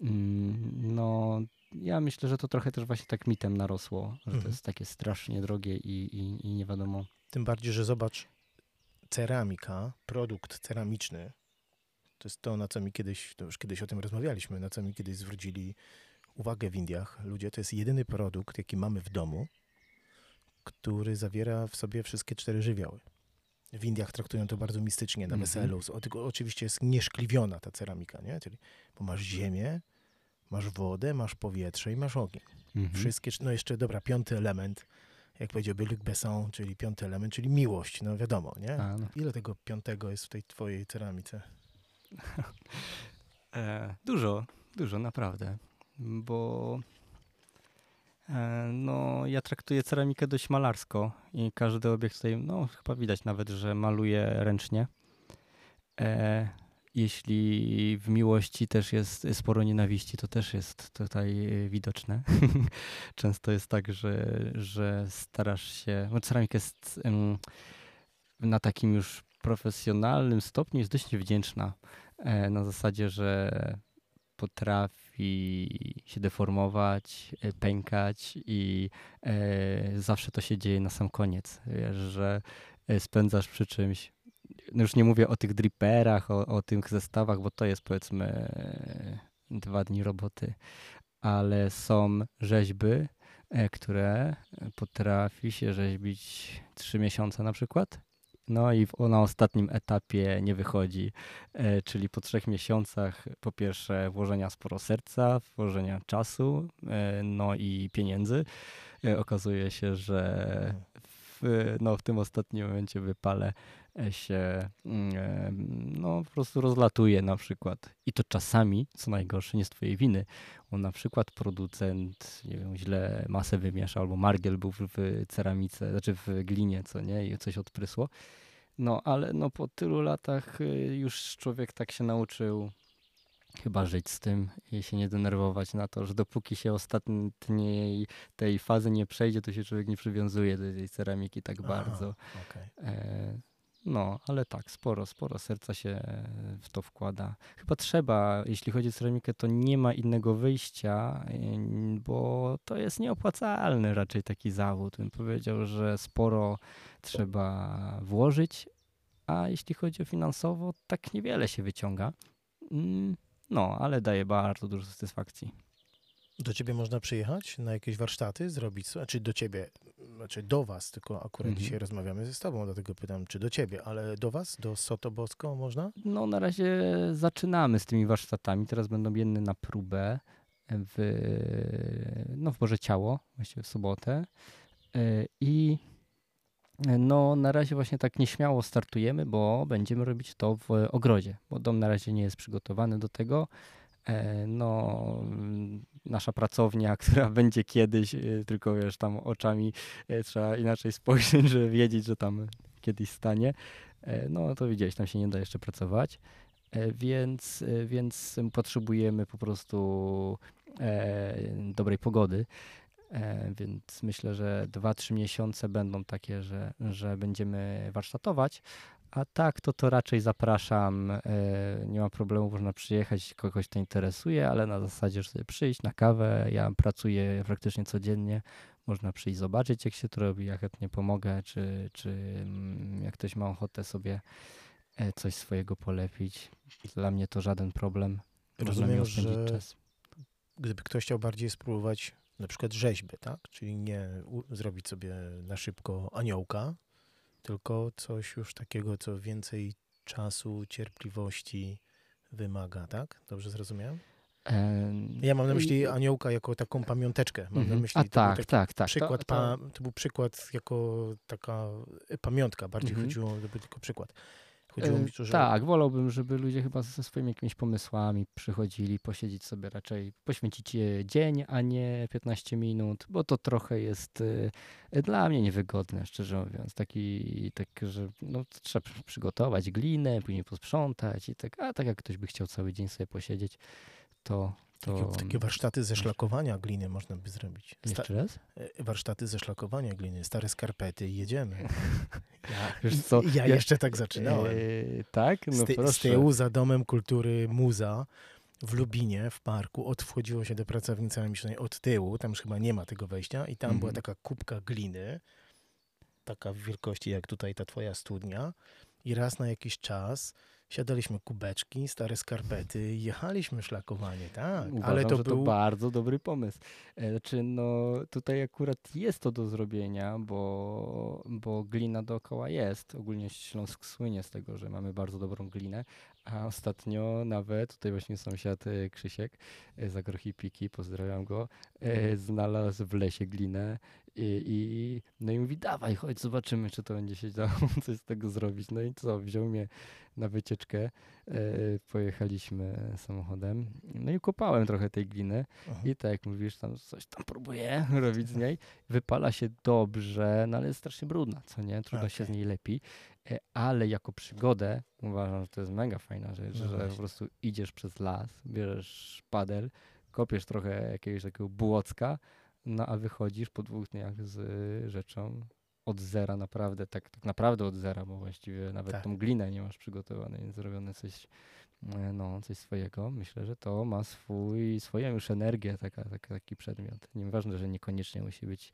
Mm, No, ja myślę, że to trochę też właśnie tak mitem narosło, że to Mhm. jest takie strasznie drogie i, i, i nie wiadomo. Tym bardziej, że zobacz, ceramika, produkt ceramiczny, to jest to, na co mi kiedyś, to już kiedyś o tym rozmawialiśmy, na co mi kiedyś zwrócili uwagę w Indiach. Ludzie, to jest jedyny produkt, jaki mamy w domu, który zawiera w sobie wszystkie cztery żywioły. W Indiach traktują to bardzo mistycznie, na Mhm. weselu. O, tylko oczywiście jest nieszkliwiona ta ceramika, nie? Czyli, bo masz ziemię, masz wodę, masz powietrze i masz ogień. Mhm. Wszystkie, no jeszcze, dobra, piąty element, jak powiedziałby Luc Besson, czyli piąty element, czyli miłość, no wiadomo, nie? A, no. Ile tego piątego jest w tej twojej ceramice? E, dużo, dużo, naprawdę. Bo e, no, ja traktuję ceramikę dość malarsko i każdy obiekt tutaj, no chyba widać nawet, że maluję ręcznie. E, jeśli w miłości też jest sporo nienawiści, to też jest tutaj e, widoczne. Często jest tak, że, że starasz się. Bo ceramika jest em, na takim już profesjonalnym stopniu jest dość niewdzięczna. E, na zasadzie, że potrafi się deformować, e, pękać i e, zawsze to się dzieje na sam koniec. Wiesz, że e, spędzasz przy czymś. No już nie mówię o tych dripperach, o, o tych zestawach, bo to jest powiedzmy dwa dni roboty, ale są rzeźby, e, które potrafi się rzeźbić trzy miesiące na przykład. No i na ostatnim etapie nie wychodzi, e, czyli po trzech miesiącach po pierwsze włożenia sporo serca, włożenia czasu, e, no i pieniędzy. Okazuje się, że w, no, w tym ostatnim momencie wypale się mm, e, no, po prostu rozlatuje na przykład. I to czasami, co najgorsze, nie z twojej winy, bo na przykład producent, nie wiem, źle masę wymieszał, albo margiel był w, ceramice, znaczy w glinie, co nie, i coś odprysło. No, ale no po tylu latach y, już człowiek tak się nauczył chyba żyć z tym i się nie denerwować na to, że dopóki się ostatniej tej fazy nie przejdzie, to się człowiek nie przywiązuje do tej ceramiki tak Aha. bardzo. Okej. E, no, ale tak, sporo, sporo serca się w to wkłada. Chyba trzeba, jeśli chodzi o ceramikę, to nie ma innego wyjścia, y, bo to jest nieopłacalny raczej taki zawód. Bym powiedział, że sporo trzeba włożyć, a jeśli chodzi o finansowo, tak niewiele się wyciąga. Mm, No, ale daje bardzo dużo satysfakcji. Do ciebie można przyjechać na jakieś warsztaty, zrobić, znaczy do ciebie, znaczy do was, tylko akurat Mhm. dzisiaj rozmawiamy ze sobą, dlatego pytam, czy do ciebie, ale do was, do Soto Bosko można? No, na razie zaczynamy z tymi warsztatami. Teraz będą jedne na próbę w, no, w Boże Ciało, właściwie w sobotę. E, I no, na razie właśnie tak nieśmiało startujemy, bo będziemy robić to w ogrodzie, bo dom na razie nie jest przygotowany do tego. E, No, nasza pracownia, która będzie kiedyś, e, tylko wiesz, tam oczami e, trzeba inaczej spojrzeć, żeby wiedzieć, że tam kiedyś stanie. No, to widziałeś, tam się nie da jeszcze pracować. Więc, więc potrzebujemy po prostu dobrej pogody. Więc myślę, że 2-3 miesiące będą takie, że, że będziemy warsztatować. A tak, to to raczej zapraszam. e, Nie ma problemu, można przyjechać, kogoś to interesuje, ale na zasadzie, że sobie przyjść na kawę. Ja pracuję praktycznie codziennie. Można przyjść zobaczyć, jak się to robi. Ja chętnie pomogę, czy, czy mm, jak ktoś ma ochotę sobie e, coś swojego polepić. Dla mnie to żaden problem. Rozumiem, że czas. gdyby ktoś chciał bardziej spróbować na przykład rzeźby, tak? Czyli nie zrobić sobie na szybko aniołka, tylko coś już takiego, co więcej czasu, cierpliwości wymaga, tak? Dobrze zrozumiałem? Em, Ja mam na myśli aniołka jako taką pamiąteczkę. Mam na Mhm. myśli A był tak, tak, tak. przykład, to, to, Pa, to był przykład jako taka e, pamiątka. Bardziej Mhm. chodziło, to był tylko przykład. Chodziło mi tu, że Tak, wolałbym, żeby ludzie chyba ze swoimi jakimiś pomysłami przychodzili, posiedzieć sobie raczej, poświęcić e, dzień, a nie 15 minut, bo to trochę jest e, dla mnie niewygodne, szczerze mówiąc. Taki, tak, że no, to trzeba przy- przygotować glinę, później posprzątać i tak, a tak jak ktoś by chciał cały dzień sobie posiedzieć, to... to takie, takie warsztaty ze szlakowania gliny można by zrobić. Sta, Jeszcze raz? e, warsztaty ze szlakowania gliny, stare skarpety i jedziemy. Ja, Wiesz co, ja, ja- jeszcze tak zaczynałem. E, tak? No z, ty, z proszę. tyłu za domem kultury Muza w Lubinie, w parku, od wchodziło się do pracowni całej myślenia od tyłu, tam już chyba nie ma tego wejścia i tam była Mhm. taka kubka gliny, taka w wielkości jak tutaj ta twoja studnia i raz na jakiś czas siadaliśmy kubeczki, stare skarpety jechaliśmy szlakowanie, tak, Uważam, ale to był... to bardzo dobry pomysł. Znaczy, no tutaj akurat jest to do zrobienia, bo, bo glina dookoła jest. Ogólnie Śląsk słynie z tego, że mamy bardzo dobrą glinę, a ostatnio nawet, tutaj właśnie sąsiad e, Krzysiek e, z Agrohipiki, pozdrawiam go, znalazł w lesie glinę i, i no i mówi, dawaj, chodź, zobaczymy, czy to będzie się dało coś z tego zrobić. No i co, wziął mnie na wycieczkę, e, pojechaliśmy samochodem, no i kopałem trochę tej gliny Aha. i tak jak mówisz, tam coś tam próbuję robić z niej, wypala się dobrze, no ale jest strasznie brudna, co nie, trudno się z niej lepi, e, ale jako przygodę uważam, że to jest mega fajna rzecz, No że po prostu idziesz przez las, bierzesz padel, kopiesz trochę jakiegoś takiego błocka, no a wychodzisz po dwóch dniach z y, rzeczą od zera naprawdę, tak, tak naprawdę od zera, bo właściwie nawet Tak. tą glinę nie masz przygotowanej, zrobione coś, e, no, coś swojego. Myślę, że to ma swój, swoją już energię, taka, taka, taki przedmiot. Nieważne, że niekoniecznie musi być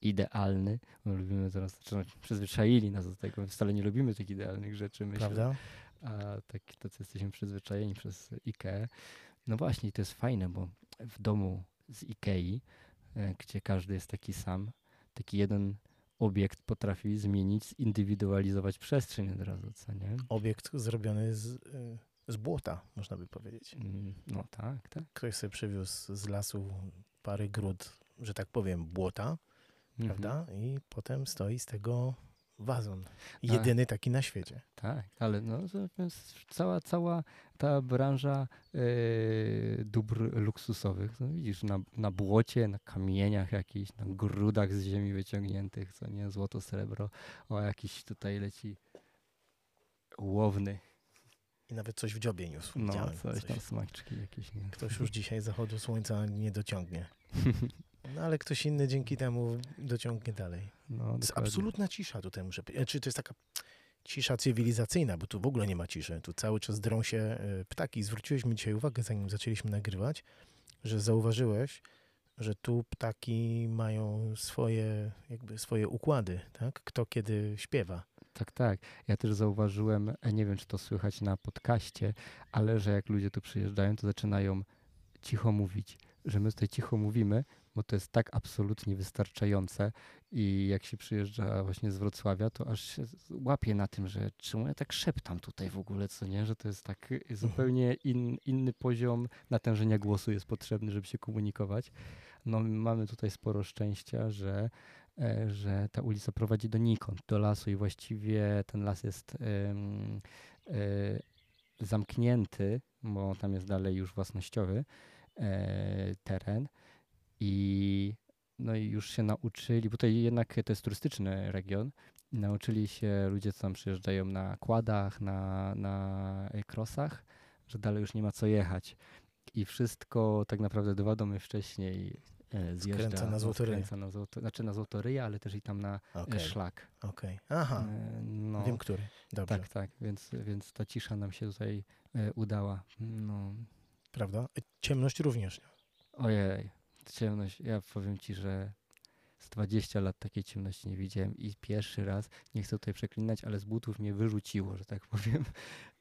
idealny. My lubimy teraz, znaczy, przyzwyczaili nas do tego, wcale nie lubimy tych idealnych rzeczy, myślę Prawda? a tak, tacy jesteśmy przyzwyczajeni przez IKEA. No właśnie, to jest fajne, bo w domu z IKEA, e, gdzie każdy jest taki sam, taki jeden obiekt potrafi zmienić, zindywidualizować przestrzeń od razu, co nie? Obiekt zrobiony z, y, z błota, można by powiedzieć. Mm, No tak, tak. Ktoś sobie przywiózł z lasu parę grud, że tak powiem, błota, Mhm. prawda? I potem stoi z tego wazon. Tak. Jedyny taki na świecie. Tak, ale no, cała, cała ta branża e, dóbr luksusowych, no widzisz, na, na błocie, na kamieniach jakichś, na grudach z ziemi wyciągniętych, co nie, złoto, srebro, o jakiś tutaj leci łowny, I nawet coś w dziobie niósł. no Widziałem coś tam, smaczki jakieś, nie? Ktoś już dzisiaj zachodu słońca nie dociągnie. No ale ktoś inny dzięki temu dociągnie dalej. no, To jest absolutna cisza tutaj muszę powiedzieć. Czy to jest taka cisza cywilizacyjna, bo tu w ogóle nie ma ciszy. Tu cały czas drą się e, ptaki. Zwróciłeś mi dzisiaj uwagę, zanim zaczęliśmy nagrywać, że zauważyłeś, że tu ptaki mają swoje, jakby swoje układy, tak? Kto kiedy śpiewa. Tak, tak. Ja też zauważyłem, e, nie wiem czy to słychać na podcaście, ale że jak ludzie tu przyjeżdżają, to zaczynają cicho mówić. Że my tutaj cicho mówimy, bo to jest tak absolutnie wystarczające i jak się przyjeżdża właśnie z Wrocławia, to aż się łapie na tym, że czemu ja tak szeptam tutaj w ogóle, co nie, że to jest tak y, zupełnie in, inny poziom natężenia głosu jest potrzebny, żeby się komunikować. No mamy tutaj sporo szczęścia, że e, że ta ulica prowadzi donikąd, do lasu i właściwie ten las jest e, zamknięty, bo tam jest dalej już własnościowy e, teren i no i już się nauczyli, bo tutaj jednak to jest turystyczny region, nauczyli się ludzie, co tam przyjeżdżają na kładach, na, na krosach, że dalej już nie ma co jechać. I wszystko tak naprawdę dwa domy wcześniej e, zjeżdża. Skręca na Złotoryję. skręca na złoto, znaczy na Złotoryję, ale też i tam na e, Okej, szlak. okej. Aha, E, no, wiem który. Dobrze, tak, tak, więc, więc ta cisza nam się tutaj udała. No, prawda? Ciemność również. nie? ojej, ciemność. Ja powiem ci, że z 20 lat takiej ciemności nie widziałem i pierwszy raz, nie chcę tutaj przeklinać, ale z butów mnie wyrzuciło, że tak powiem,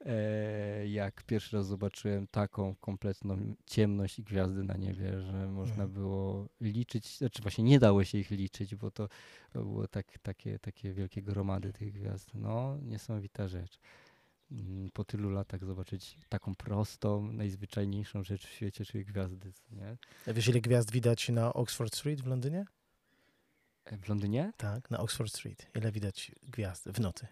e, jak pierwszy raz zobaczyłem taką kompletną ciemność i gwiazdy na niebie, że można Mhm. było liczyć, znaczy właśnie nie dało się ich liczyć, bo to było tak, takie, takie wielkie gromady tych gwiazd. No, niesamowita rzecz. Mm, Po tylu latach zobaczyć taką prostą, najzwyczajniejszą rzecz w świecie, czyli gwiazdy, nie? A Wiesz, ile gwiazd widać na Oxford Street w Londynie? E, W Londynie? Tak, na Oxford Street. Ile widać gwiazd w nocy?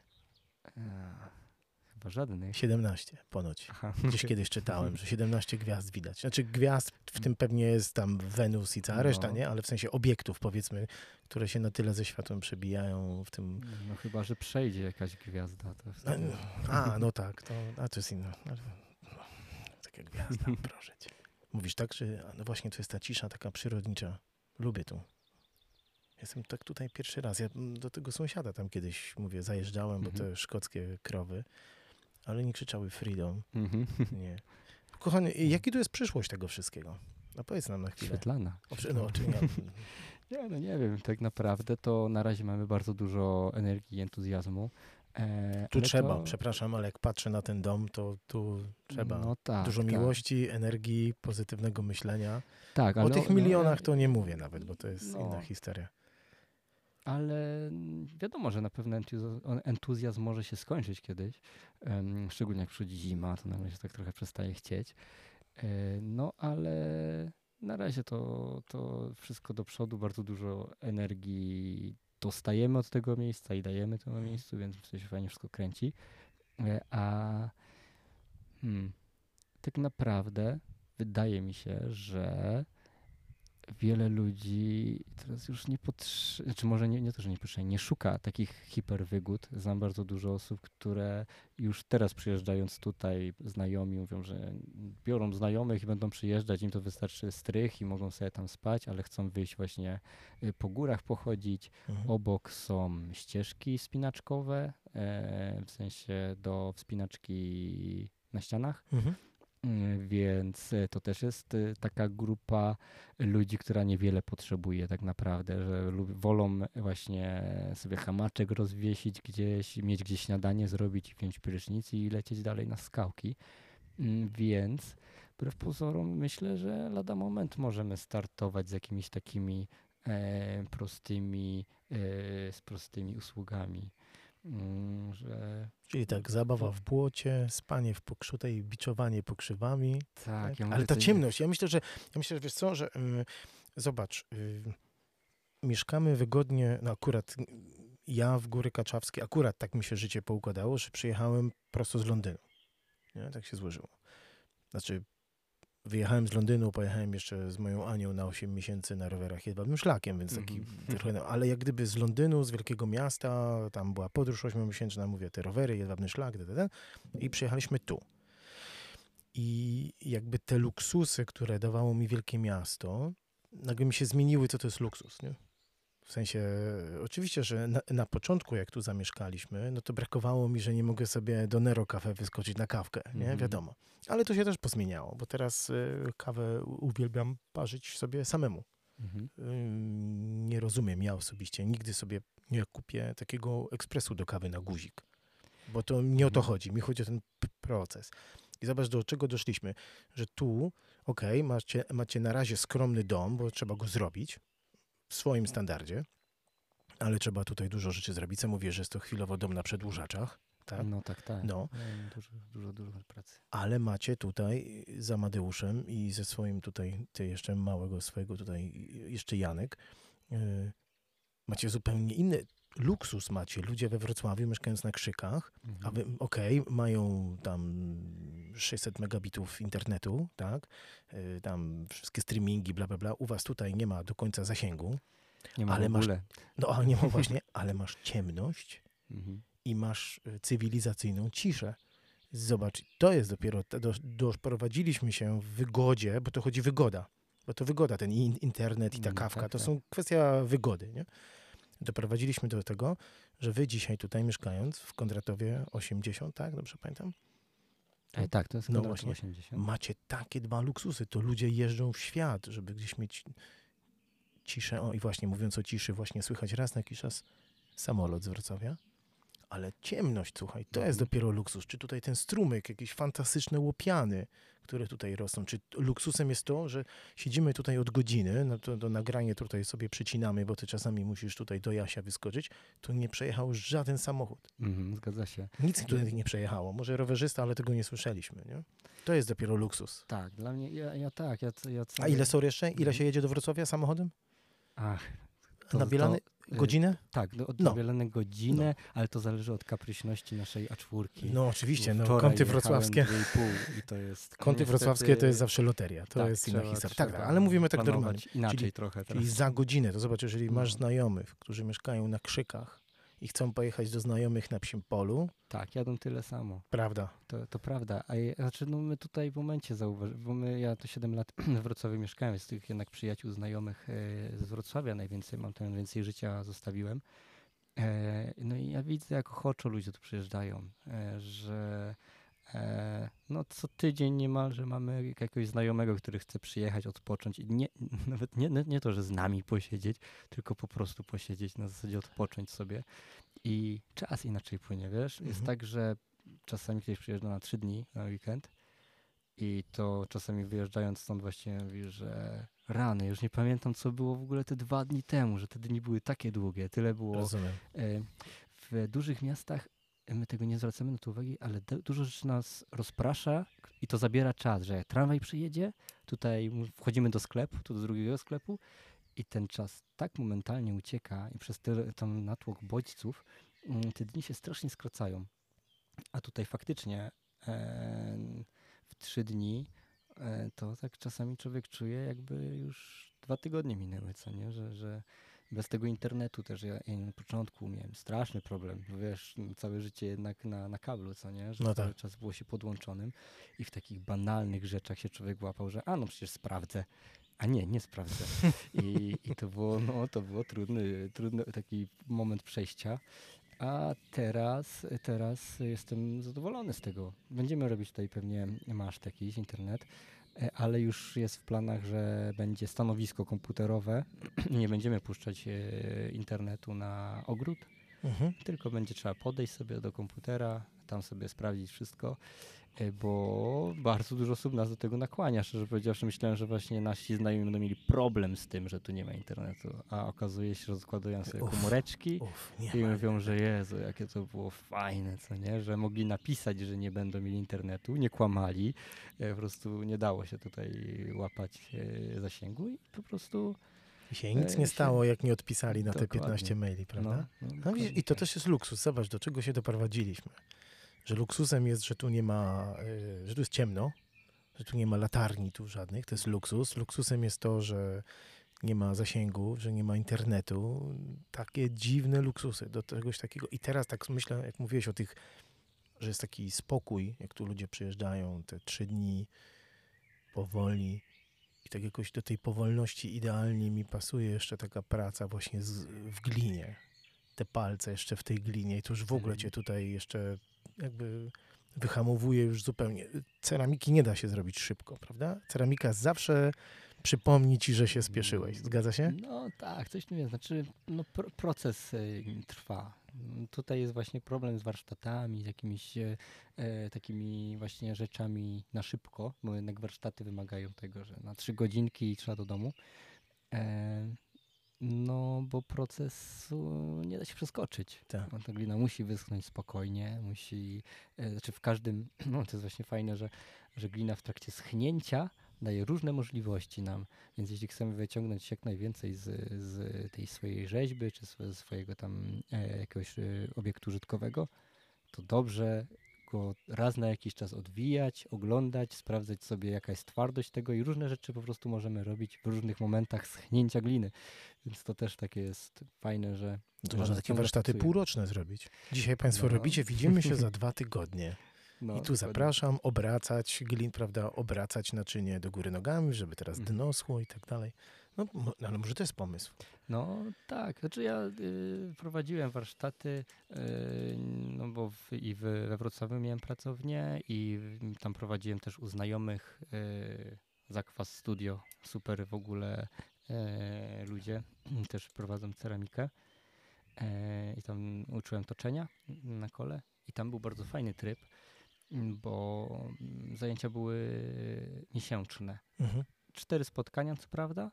Chyba żadnych. 17 ponoć. Aha. Gdzieś kiedyś czytałem, że 17 gwiazd widać. Znaczy gwiazd, w tym pewnie jest tam Wenus i cała reszta, No. nie? Ale w sensie obiektów, powiedzmy, które się na tyle ze światłem przebijają w tym... No chyba, że przejdzie jakaś gwiazda. To A, wtedy... A, no tak, to, a to jest inne. No, taka gwiazda, proszę cię. Mówisz tak, że no właśnie to jest ta cisza taka przyrodnicza. Lubię tu. Jestem tak tutaj pierwszy raz. Ja mm, do tego sąsiada tam kiedyś, mówię, zajeżdżałem, bo Mhm. te szkockie krowy, ale nie krzyczały freedom, Mhm. nie. Kochany, jaki tu jest przyszłość tego wszystkiego? No powiedz nam na chwilę. Świetlana. O, no, czy ja, Nie, no nie wiem, tak naprawdę to na razie mamy bardzo dużo energii i entuzjazmu. E, tu trzeba, to, przepraszam, ale jak patrzę na ten dom, to tu trzeba No tak, dużo tak, miłości, energii, pozytywnego myślenia. Tak, O tych no, milionach to nie mówię nawet, bo to jest No. inna historia. Ale wiadomo, że na pewno entuzjazm, entuzjazm może się skończyć kiedyś. szczególnie jak przychodzi zima, to nagle się tak trochę przestaje chcieć. E, no ale na razie to, to wszystko do przodu, bardzo dużo energii dostajemy od tego miejsca i dajemy temu miejscu, więc to się fajnie wszystko kręci. E, a hmm, tak naprawdę wydaje mi się, że wiele ludzi teraz już nie potrzebuje, znaczy może nie, nie to, że nie potrzebuje, nie szuka takich hiperwygód. Znam bardzo dużo osób, które już teraz przyjeżdżając tutaj, znajomi mówią, że biorą znajomych i będą przyjeżdżać, im to wystarczy strych i mogą sobie tam spać, ale chcą wyjść właśnie y, po górach pochodzić. Mhm. Obok są ścieżki spinaczkowe, e, w sensie do wspinaczki na ścianach. Mhm. Mm, Więc e, to też jest e, taka grupa ludzi, która niewiele potrzebuje tak naprawdę, że wolą właśnie sobie hamaczek rozwiesić gdzieś, mieć gdzieś śniadanie zrobić, wziąć prysznic i lecieć dalej na skałki. Mm, Więc wbrew pozorom myślę, że lada moment możemy startować z jakimiś takimi e, prostymi, e, z prostymi usługami. Mm, Że Czyli tak, zabawa w płocie, spanie w pokrzutej, biczowanie pokrzywami. tak, Tak? ja Ale ta ciemność, ja myślę, że, ja myślę, że wiesz co, że y, zobacz, y, mieszkamy wygodnie, no akurat ja w Góry Kaczawskie, akurat tak mi się życie poukładało, że przyjechałem prosto z Londynu. Nie? Tak się złożyło. Znaczy, wyjechałem z Londynu, pojechałem jeszcze z moją Anią na 8 miesięcy na rowerach jedwabnym szlakiem, więc taki Mhm. trochę, no, ale jak gdyby z Londynu, z wielkiego miasta, tam była podróż 8-miesięczna, mówię, te rowery, jedwabny szlak, da, da, da, i przyjechaliśmy tu. I jakby te luksusy, które dawało mi wielkie miasto, nagle mi się zmieniły, co to jest luksus, nie? W sensie, oczywiście, że na, na początku, jak tu zamieszkaliśmy, no to brakowało mi, że nie mogę sobie do Nero Cafe wyskoczyć na kawkę, nie? Mhm. Wiadomo. Ale to się też pozmieniało, bo teraz y, kawę uwielbiam parzyć sobie samemu. Mhm. Ym, nie rozumiem, ja osobiście nigdy sobie nie kupię takiego ekspresu do kawy na guzik, bo to nie o to Mhm. chodzi, mi chodzi o ten proces. I zobacz, do czego doszliśmy, że tu, okej, macie, macie na razie skromny dom, bo trzeba go zrobić w swoim standardzie, ale trzeba tutaj dużo rzeczy zrobić. Co mówię, że jest to chwilowo dom na przedłużaczach, tak? No tak, tak. No. Dużo, dużo, dużo pracy. ale macie tutaj za Madeuszem i ze swoim tutaj, ty jeszcze małego swojego tutaj, jeszcze Janek, yy, macie zupełnie inny luksus macie. Ludzie we Wrocławiu mieszkając na Krzykach, Mhm. a wy, okej, mają tam 600 megabitów internetu, tak, Yy, tam wszystkie streamingi, bla, bla, bla. U was tutaj nie ma do końca zasięgu. Nie ma ale masz-. No, nie ma właśnie, ale masz ciemność Mhm. i masz y, cywilizacyjną ciszę. Zobacz, to jest dopiero, do, doprowadziliśmy się w wygodzie, bo to chodzi wygoda. bo to wygoda, ten in, internet i ta Mm, kawka, tak, to tak. są kwestia wygody, nie? Doprowadziliśmy do tego, że wy dzisiaj tutaj mieszkając w Kondratowie 80, tak? Dobrze pamiętam? E, tak, to jest No właśnie. 80. Macie takie dwa luksusy, to ludzie jeżdżą w świat, żeby gdzieś mieć ciszę. O i właśnie mówiąc o ciszy, właśnie słychać raz na jakiś czas samolot z Wrocławia. Ale ciemność, słuchaj, to jest Mhm. dopiero luksus. Czy tutaj ten strumyk, jakieś fantastyczne łopiany, które tutaj rosną. Czy luksusem jest to, że siedzimy tutaj od godziny, no to, to nagranie tutaj sobie przycinamy, bo ty czasami musisz tutaj do Jasia wyskoczyć, tu nie przejechał żaden samochód. Mhm, zgadza się. Nic tutaj nie przejechało. Może rowerzysta, ale tego nie słyszeliśmy, nie? To jest dopiero luksus. Tak, dla mnie, ja, ja tak, ja, ja A ile są jeszcze? Ile Mhm. się jedzie do Wrocławia samochodem? Ach, to- Na Bielany? to, y, Godzinę? Tak, do, od No. no. godzinę, ale to zależy od kapryśności naszej A4. No oczywiście, no kąty wrocławskie. i i to jest Kąty niestety- wrocławskie to jest zawsze loteria. To tak, jest inna historia. trzeba Tak, ale mówimy tak normalnie. Inaczej Czyli- trochę teraz. Czyli za godzinę, to zobacz, jeżeli masz No. znajomych, którzy mieszkają na Krzykach i chcą pojechać do znajomych na Psim Polu, Tak, jadą tyle samo. prawda? To, to prawda. A je, znaczy, no my tutaj w momencie zauważyliśmy, bo my, ja to 7 lat w Wrocławiu mieszkałem, z tych jednak przyjaciół, znajomych e, z Wrocławia najwięcej, mam tam najwięcej życia zostawiłem. E, no i ja widzę, jak ochoczo ludzie tu przyjeżdżają, e, że no co tydzień niemalże mamy jakiegoś znajomego, który chce przyjechać, odpocząć i nie, nawet nie, nie, to, że z nami posiedzieć, tylko po prostu posiedzieć, na zasadzie odpocząć sobie. I czas inaczej płynie, wiesz? Jest Mhm. tak, że czasami ktoś przyjeżdża na trzy dni na weekend i to czasami wyjeżdżając stąd właśnie mówi, że rany, już nie pamiętam co było w ogóle te dwa dni temu, że te dni były takie długie, tyle było Rozumiem. e, w dużych miastach my tego nie zwracamy na to uwagi, ale du- dużo rzeczy nas rozprasza i to zabiera czas, że tramwaj przyjedzie, tutaj wchodzimy do sklepu, tu do drugiego sklepu i ten czas tak momentalnie ucieka i przez tam natłok bodźców mm, te dni się strasznie skracają. A tutaj faktycznie e, w trzy dni e, to tak czasami człowiek czuje, jakby już dwa tygodnie minęły, co nie? Że, że bez tego internetu też ja, ja na początku miałem straszny problem. bo Wiesz, m, całe życie jednak na, na kablu, co nie? Że No cały tak. czas było się podłączonym i w takich banalnych rzeczach się człowiek łapał, że a no przecież sprawdzę. A nie, nie sprawdzę. I, i to było, no, to było trudny, trudny taki moment przejścia. A teraz, teraz jestem zadowolony z tego. Będziemy robić tutaj pewnie maszt jakiś, internet, ale już jest w planach, że będzie stanowisko komputerowe. Nie będziemy puszczać e, internetu na ogród, Mhm. tylko będzie trzeba podejść sobie do komputera, tam sobie sprawdzić wszystko, e, bo bardzo dużo osób nas do tego nakłania. Szczerze powiedziawszy, myślałem, że właśnie nasi znajomi będą mieli problem z tym, że tu nie ma internetu, a okazuje się, że rozkładają sobie Uf. komóreczki Uf, i ma. mówią, że Jezu, jakie to było fajne, co nie? Że mogli napisać, że nie będą mieli internetu, nie kłamali, e, po prostu nie dało się tutaj łapać e, zasięgu i po prostu... I się nic e, nie stało, jak nie odpisali na te Dokładnie. 15 maili, prawda? No, no, No i to też jest luksus. Zobacz, do czego się doprowadziliśmy. Że luksusem jest, że tu nie ma, y, że tu jest ciemno, że tu nie ma latarni tu żadnych, to jest luksus. Luksusem jest to, że nie ma zasięgu, że nie ma internetu. Takie dziwne luksusy do czegoś takiego. I teraz tak myślę, jak mówiłeś o tych, że jest taki spokój, jak tu ludzie przyjeżdżają, te trzy dni powoli. I tak jakoś do tej powolności idealnie mi pasuje jeszcze taka praca właśnie z, w glinie. Te palce jeszcze w tej glinie i to już w ogóle Mhm. cię tutaj jeszcze jakby wyhamowuje już zupełnie. Ceramiki nie da się zrobić szybko, prawda? Ceramika zawsze przypomni ci, że się spieszyłeś. Zgadza się? No tak, coś tu jest. Znaczy, no, pro, proces y, trwa. Mm, Tutaj jest właśnie problem z warsztatami, z jakimiś e, e, takimi właśnie rzeczami na szybko, bo jednak warsztaty wymagają tego, że na trzy godzinki i trzeba do domu. E, no, bo procesu nie da się przeskoczyć. Tak. Ta glina musi wyschnąć spokojnie, musi, e, znaczy w każdym, no to jest właśnie fajne, że, że glina w trakcie schnięcia daje różne możliwości nam, więc jeśli chcemy wyciągnąć jak najwięcej z, z tej swojej rzeźby, czy swojego tam e, jakiegoś e, obiektu użytkowego, to dobrze go raz na jakiś czas odwijać, oglądać, sprawdzać sobie jaka jest twardość tego i różne rzeczy po prostu możemy robić w różnych momentach schnięcia gliny. Więc to też takie jest fajne, że To można takie warsztaty pracuje. półroczne zrobić. Dzisiaj Państwo No. robicie, widzimy się za dwa tygodnie. No, I tu dokładnie. zapraszam, obracać glin, prawda, obracać naczynie do góry nogami, żeby teraz Mhm. dno schło i tak dalej. No, mo- ale może to jest pomysł. No tak, znaczy ja y, prowadziłem warsztaty, y, no bo w, i w, we Wrocławiu miałem pracownię i tam prowadziłem też u znajomych y, Zakwas Studio, super w ogóle y, ludzie, też prowadzą ceramikę y, i tam uczyłem toczenia na kole i tam był bardzo fajny tryb, bo zajęcia były miesięczne Mhm. cztery spotkania, co prawda,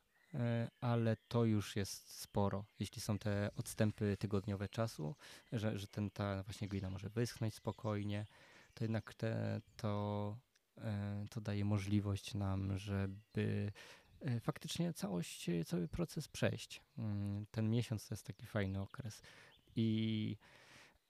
ale to już jest sporo. Jeśli są te odstępy tygodniowe czasu, że, że ten, ta właśnie glina może wyschnąć spokojnie, to jednak te, to, e, to daje możliwość nam, żeby e, faktycznie całość, e, cały proces przejść. Mm, Ten miesiąc to jest taki fajny okres. I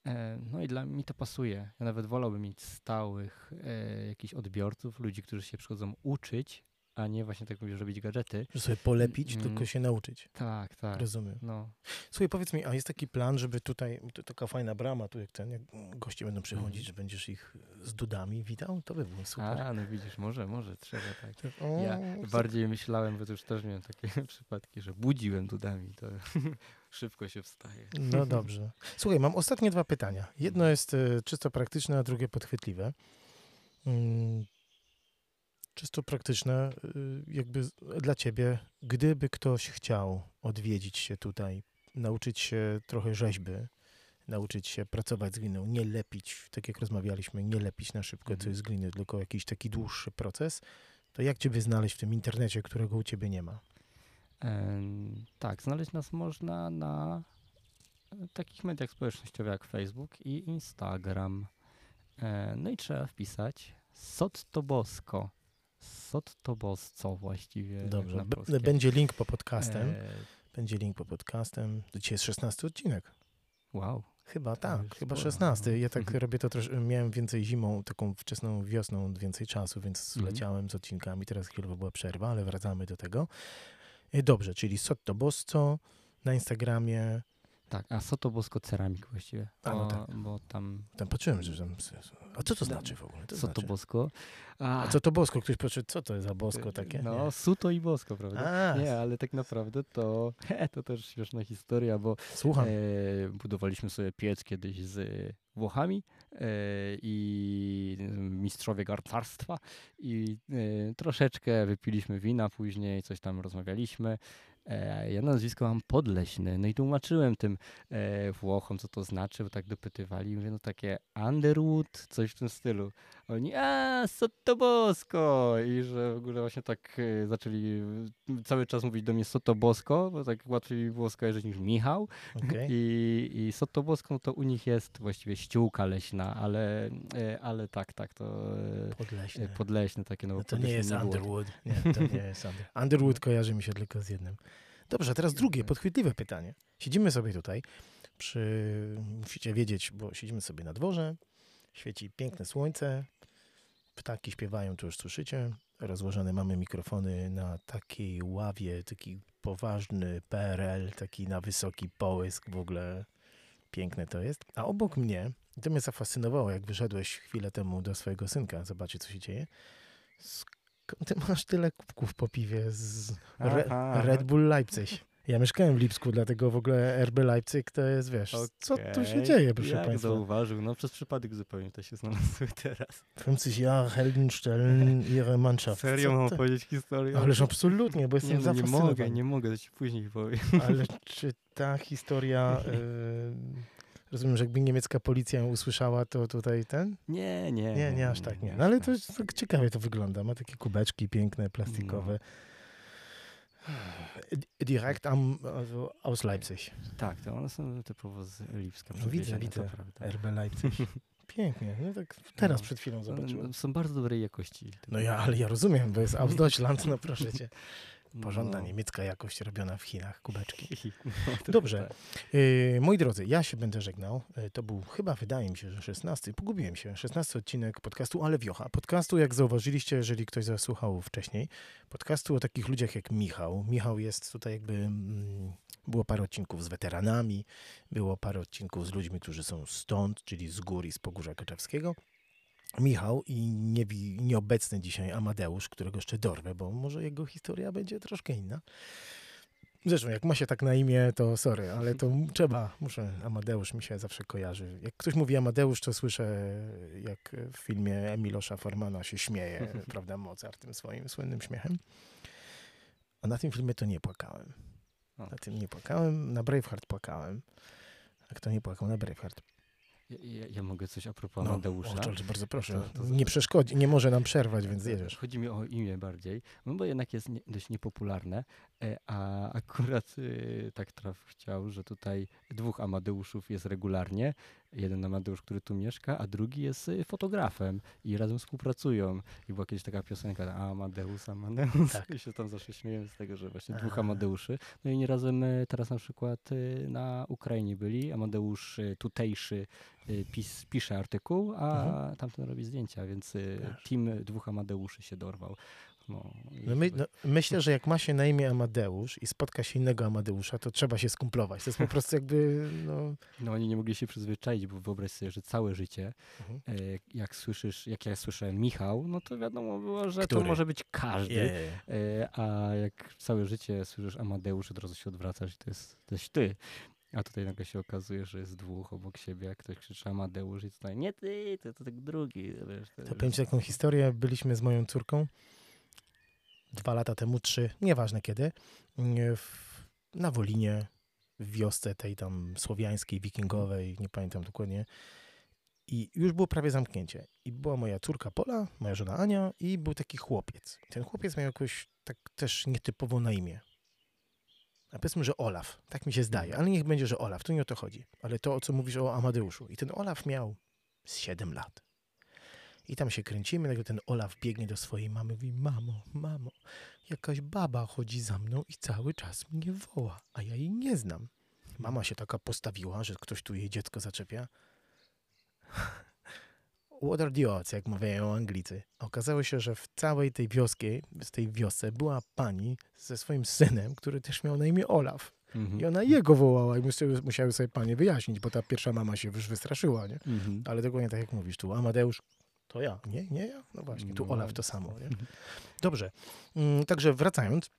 e, no i dla mnie to pasuje. Ja nawet wolałbym mieć stałych e, jakichś odbiorców, ludzi, którzy się przychodzą uczyć, a nie właśnie tak mówię, robić gadżety. Że sobie polepić, Mm. tylko się nauczyć. Tak, tak. Rozumiem. No, Słuchaj, powiedz mi, a jest taki plan, żeby tutaj, to taka fajna brama, tu jak ten, jak goście będą przychodzić, Mhm. że będziesz ich z dudami witał? To by było super. a no widzisz, może, może, trzeba tak. O, Ja super. bardziej myślałem, bo to już też miałem takie przypadki, że budziłem dudami, to szybko się wstaje. No dobrze. Słuchaj, mam ostatnie dwa pytania. Jedno jest e, czysto praktyczne, a drugie podchwytliwe. Czysto praktyczne, y, jakby dla ciebie, gdyby ktoś chciał odwiedzić się tutaj, nauczyć się trochę rzeźby, nauczyć się pracować z gliną, nie lepić, tak jak rozmawialiśmy, nie lepić na szybko Mhm. coś z gliny, tylko jakiś taki dłuższy proces, to jak ciebie znaleźć w tym internecie, którego u ciebie nie ma? Tak, znaleźć nas można na e, takich mediach społecznościowych jak Facebook i Instagram. E, no i trzeba wpisać Sotto Bosko. Sotto Bosco właściwie. Dobrze, będzie link po podcastem. E, Będzie link po podcastem. Dzisiaj jest 16 odcinek. wow. Chyba tak, chyba sporo, 16. Ja tak Mhm. robię to też, miałem więcej zimą, taką wczesną wiosną, więcej czasu, więc Mhm. leciałem z odcinkami. Teraz chwilowo była przerwa, ale wracamy do tego. E, Dobrze, czyli Sotto Bosco na Instagramie. Tak, a Soto Bosko Ceramik właściwie. A, no tak. bo tam Tam patrzyłem, że tam... A co to znaczy w ogóle? To Soto znaczy? Bosko. A co to Bosko? Ktoś poszedł, co to jest za Bosko takie? No, Nie. Suto i Bosko, prawda? A, Nie, ale tak naprawdę to, to też śmieszna historia, bo słucham. E, budowaliśmy sobie piec kiedyś z Włochami e, i mistrzowie garcarstwa i e, troszeczkę wypiliśmy wina później, coś tam rozmawialiśmy. E, ja nazwisko mam Podleśny, no i tłumaczyłem tym e, Włochom, co to znaczy, bo tak dopytywali, mówię, no takie Underwood, coś w tym stylu. Oni, a, Sotobosko! I że w ogóle właśnie tak e, zaczęli cały czas mówić do mnie Sotobosko, bo tak łatwiej mi było skojarzyć niż Michał. Okej. I, i Sotoboską to u nich jest właściwie ściółka leśna, ale, ale tak, tak, to Podleśne. podleśne takie, no, No to nie jest było. Underwood. Nie, to nie jest Under. Underwood kojarzy mi się tylko z jednym. Dobrze, a teraz drugie, podchwytliwe pytanie. Siedzimy sobie tutaj, przy, musicie wiedzieć, bo siedzimy sobie na dworze, świeci piękne słońce, ptaki śpiewają, to już słyszycie. Rozłożone mamy mikrofony na takiej ławie, taki poważny PRL, taki na wysoki połysk, w ogóle piękne to jest. A obok mnie, to mnie zafascynowało, jak wyszedłeś chwilę temu do swojego synka, zobaczyć co się dzieje. Ty masz tyle kubków po piwie z Re Aha. Red Bull Leipzig? Ja mieszkałem w Lipsku, dlatego w ogóle RB Leipzig to jest, wiesz, co tu się dzieje, proszę Jak Państwa? zauważył, no przez przypadek zupełnie to się znalazły teraz. 50 Jahre Helden stellen ihre Mannschaft. Serio mam powiedzieć historię? Ależ absolutnie, bo jestem nie, no, nie mogę, nie mogę, to ci później powiem. Ale czy ta historia... y, rozumiem, że jakby niemiecka policja usłyszała, to tutaj ten? Nie, nie. Nie, nie aż tak, nie. No ale to jest, tak ciekawie to wygląda. Ma takie kubeczki piękne, plastikowe. Direkt am, also aus Leipzig. Tak, to one są typowo z Lipska. No widzę, widzę. RB Leipzig. Pięknie. No tak teraz No. przed chwilą One zobaczyłem. Są bardzo dobrej jakości. No ja, ale ja rozumiem, bo jest aus Deutschland, no proszę cię. Porządna No. niemiecka jakość robiona w Chinach, kubeczki. No, Dobrze. tak. Yy, moi drodzy, ja się będę żegnał. Yy, to był chyba, wydaje mi się, że 16. Pogubiłem się. 16 odcinek podcastu Ale Wiocha. Podcastu, jak zauważyliście, jeżeli ktoś zasłuchał wcześniej, podcastu o takich ludziach jak Michał. Michał jest tutaj jakby... Mm, było parę odcinków z weteranami, było parę odcinków z ludźmi, którzy są stąd, czyli z gór i z Pogórza Kaczewskiego. Michał i niewi- nieobecny dzisiaj Amadeusz, którego jeszcze dorwę, bo może jego historia będzie troszkę inna. Zresztą, jak ma się tak na imię, to sorry, ale to trzeba, muszę, Amadeusz mi się zawsze kojarzy. Jak ktoś mówi Amadeusz, to słyszę, jak w filmie Emilosza Formana się śmieje, prawda, Mozart tym swoim słynnym śmiechem. A na tym filmie to nie płakałem. Na tym nie płakałem, na Braveheart płakałem. A kto nie płakał na Braveheart? Ja, ja, mogę coś a propos No, Amadeusza. o, George, bardzo proszę. To- to- nie przeszkodzi, nie może nam przerwać, więc To- jedziesz. Chodzi mi o imię bardziej, no bo jednak jest nie, dość niepopularne, e, a akurat e, tak traf chciał, że tutaj dwóch Amadeuszów jest regularnie. Jeden Amadeusz, który tu mieszka, a drugi jest e, fotografem i razem współpracują. I była kiedyś taka piosenka, Amadeus, Amadeus. Tak. I się tam zawsze śmieję z tego, że właśnie A. dwóch Amadeuszy. No i nie razem e, teraz na przykład e, na Ukrainie byli. Amadeusz tutejszy pis, pisze artykuł, a Mhm. tamten robi zdjęcia, więc Wiesz. team dwóch Amadeuszy się dorwał. No, No my, no, myślę, że jak ma się na imię Amadeusz i spotka się innego Amadeusza, to trzeba się skumplować. To jest po prostu jakby, no... no oni nie mogli się przyzwyczaić, bo wyobraź sobie, że całe życie, Mhm. e, jak słyszysz, jak ja słyszałem Michał, no to wiadomo było, że Który? to może być każdy. Je. E, a jak całe życie słyszysz Amadeusz, od razu się odwracasz i to jest, to jest ty. A tutaj nagle się okazuje, że jest dwóch obok siebie, jak ktoś krzyczy Amadeusz i tutaj nie ty, to, to tak drugi. Wiesz, To powiem ci taką historię. Byliśmy z moją córką dwa lata temu, trzy, nieważne kiedy, nie, w, na Wolinie, w wiosce tej tam słowiańskiej, wikingowej, nie pamiętam dokładnie. I już było prawie zamknięcie. I była moja córka Pola, moja żona Ania i był taki chłopiec. Ten chłopiec miał jakoś tak też nietypowo na imię. A powiedzmy, że Olaf. Tak mi się zdaje. Ale niech będzie, że Olaf. Tu nie o to chodzi. Ale to, o co mówisz o Amadeuszu. I ten Olaf miał z 7 lat. I tam się kręcimy, nagle ten Olaf biegnie do swojej mamy i mówi, mamo, mamo, jakaś baba chodzi za mną i cały czas mnie woła, a ja jej nie znam. Mama się taka postawiła, że ktoś tu jej dziecko zaczepia. What are the odds, jak mawiają Anglicy. Okazało się, że w całej tej wioskiej, z tej wiosce była pani ze swoim synem, który też miał na imię Olaf. Mhm. I ona jego wołała i musiały, musiały sobie panie wyjaśnić, bo ta pierwsza mama się już wystraszyła, nie? Mhm. Ale dokładnie tak jak mówisz, tu Amadeusz to ja. Nie, nie ja? No właśnie, tu Olaf to samo. Nie? Dobrze, Mm, także wracając,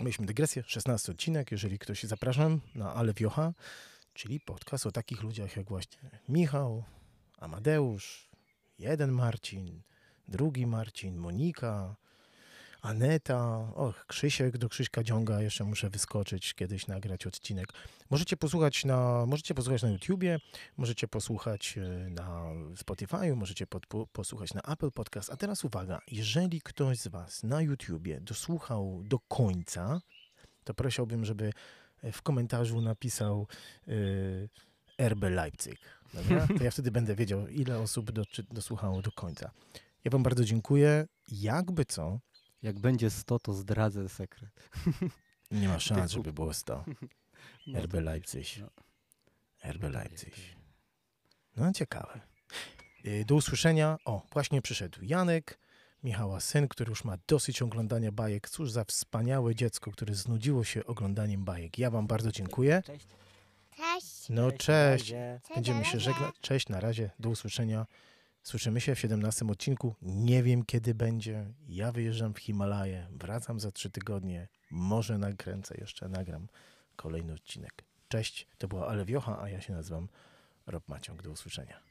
mieliśmy dygresję, 16 odcinek, jeżeli ktoś zapraszam na Ale Wiocha, czyli podcast o takich ludziach jak właśnie Michał, Amadeusz, jeden Marcin, drugi Marcin, Monika, Aneta, och, Krzysiek do Krzyśka Dziąga, jeszcze muszę wyskoczyć, kiedyś nagrać odcinek. Możecie posłuchać na, możecie posłuchać na YouTubie, możecie posłuchać e, na Spotify, możecie pod, po, posłuchać na Apple Podcast. A teraz uwaga, jeżeli ktoś z Was na YouTubie dosłuchał do końca, to prosiłbym, żeby e, w komentarzu napisał y, RB Leipzig. Dobra? To ja wtedy będę wiedział, ile osób do, dosłuchało do końca. Ja Wam bardzo dziękuję. Jakby co, Jak będzie 100, to zdradzę sekret. nie ma szans, żeby było 100. No, RB Leipzig. no. RB Leipzig. No ciekawe. Y, Do usłyszenia. O, właśnie przyszedł Janek, Michała syn, który już ma dosyć oglądania bajek. Cóż za wspaniałe dziecko, które znudziło się oglądaniem bajek. Ja wam bardzo dziękuję. Cześć. Cześć. No cześć. Będziemy się żegnać. Cześć, na razie. Do usłyszenia. Słyszymy się w 17 odcinku. Nie wiem kiedy będzie. Ja wyjeżdżam w Himalaje. Wracam za trzy tygodnie. Może nakręcę jeszcze, nagram kolejny odcinek. Cześć, to była Ale Wiocha, a ja się nazywam Rob Maciąg. Do usłyszenia.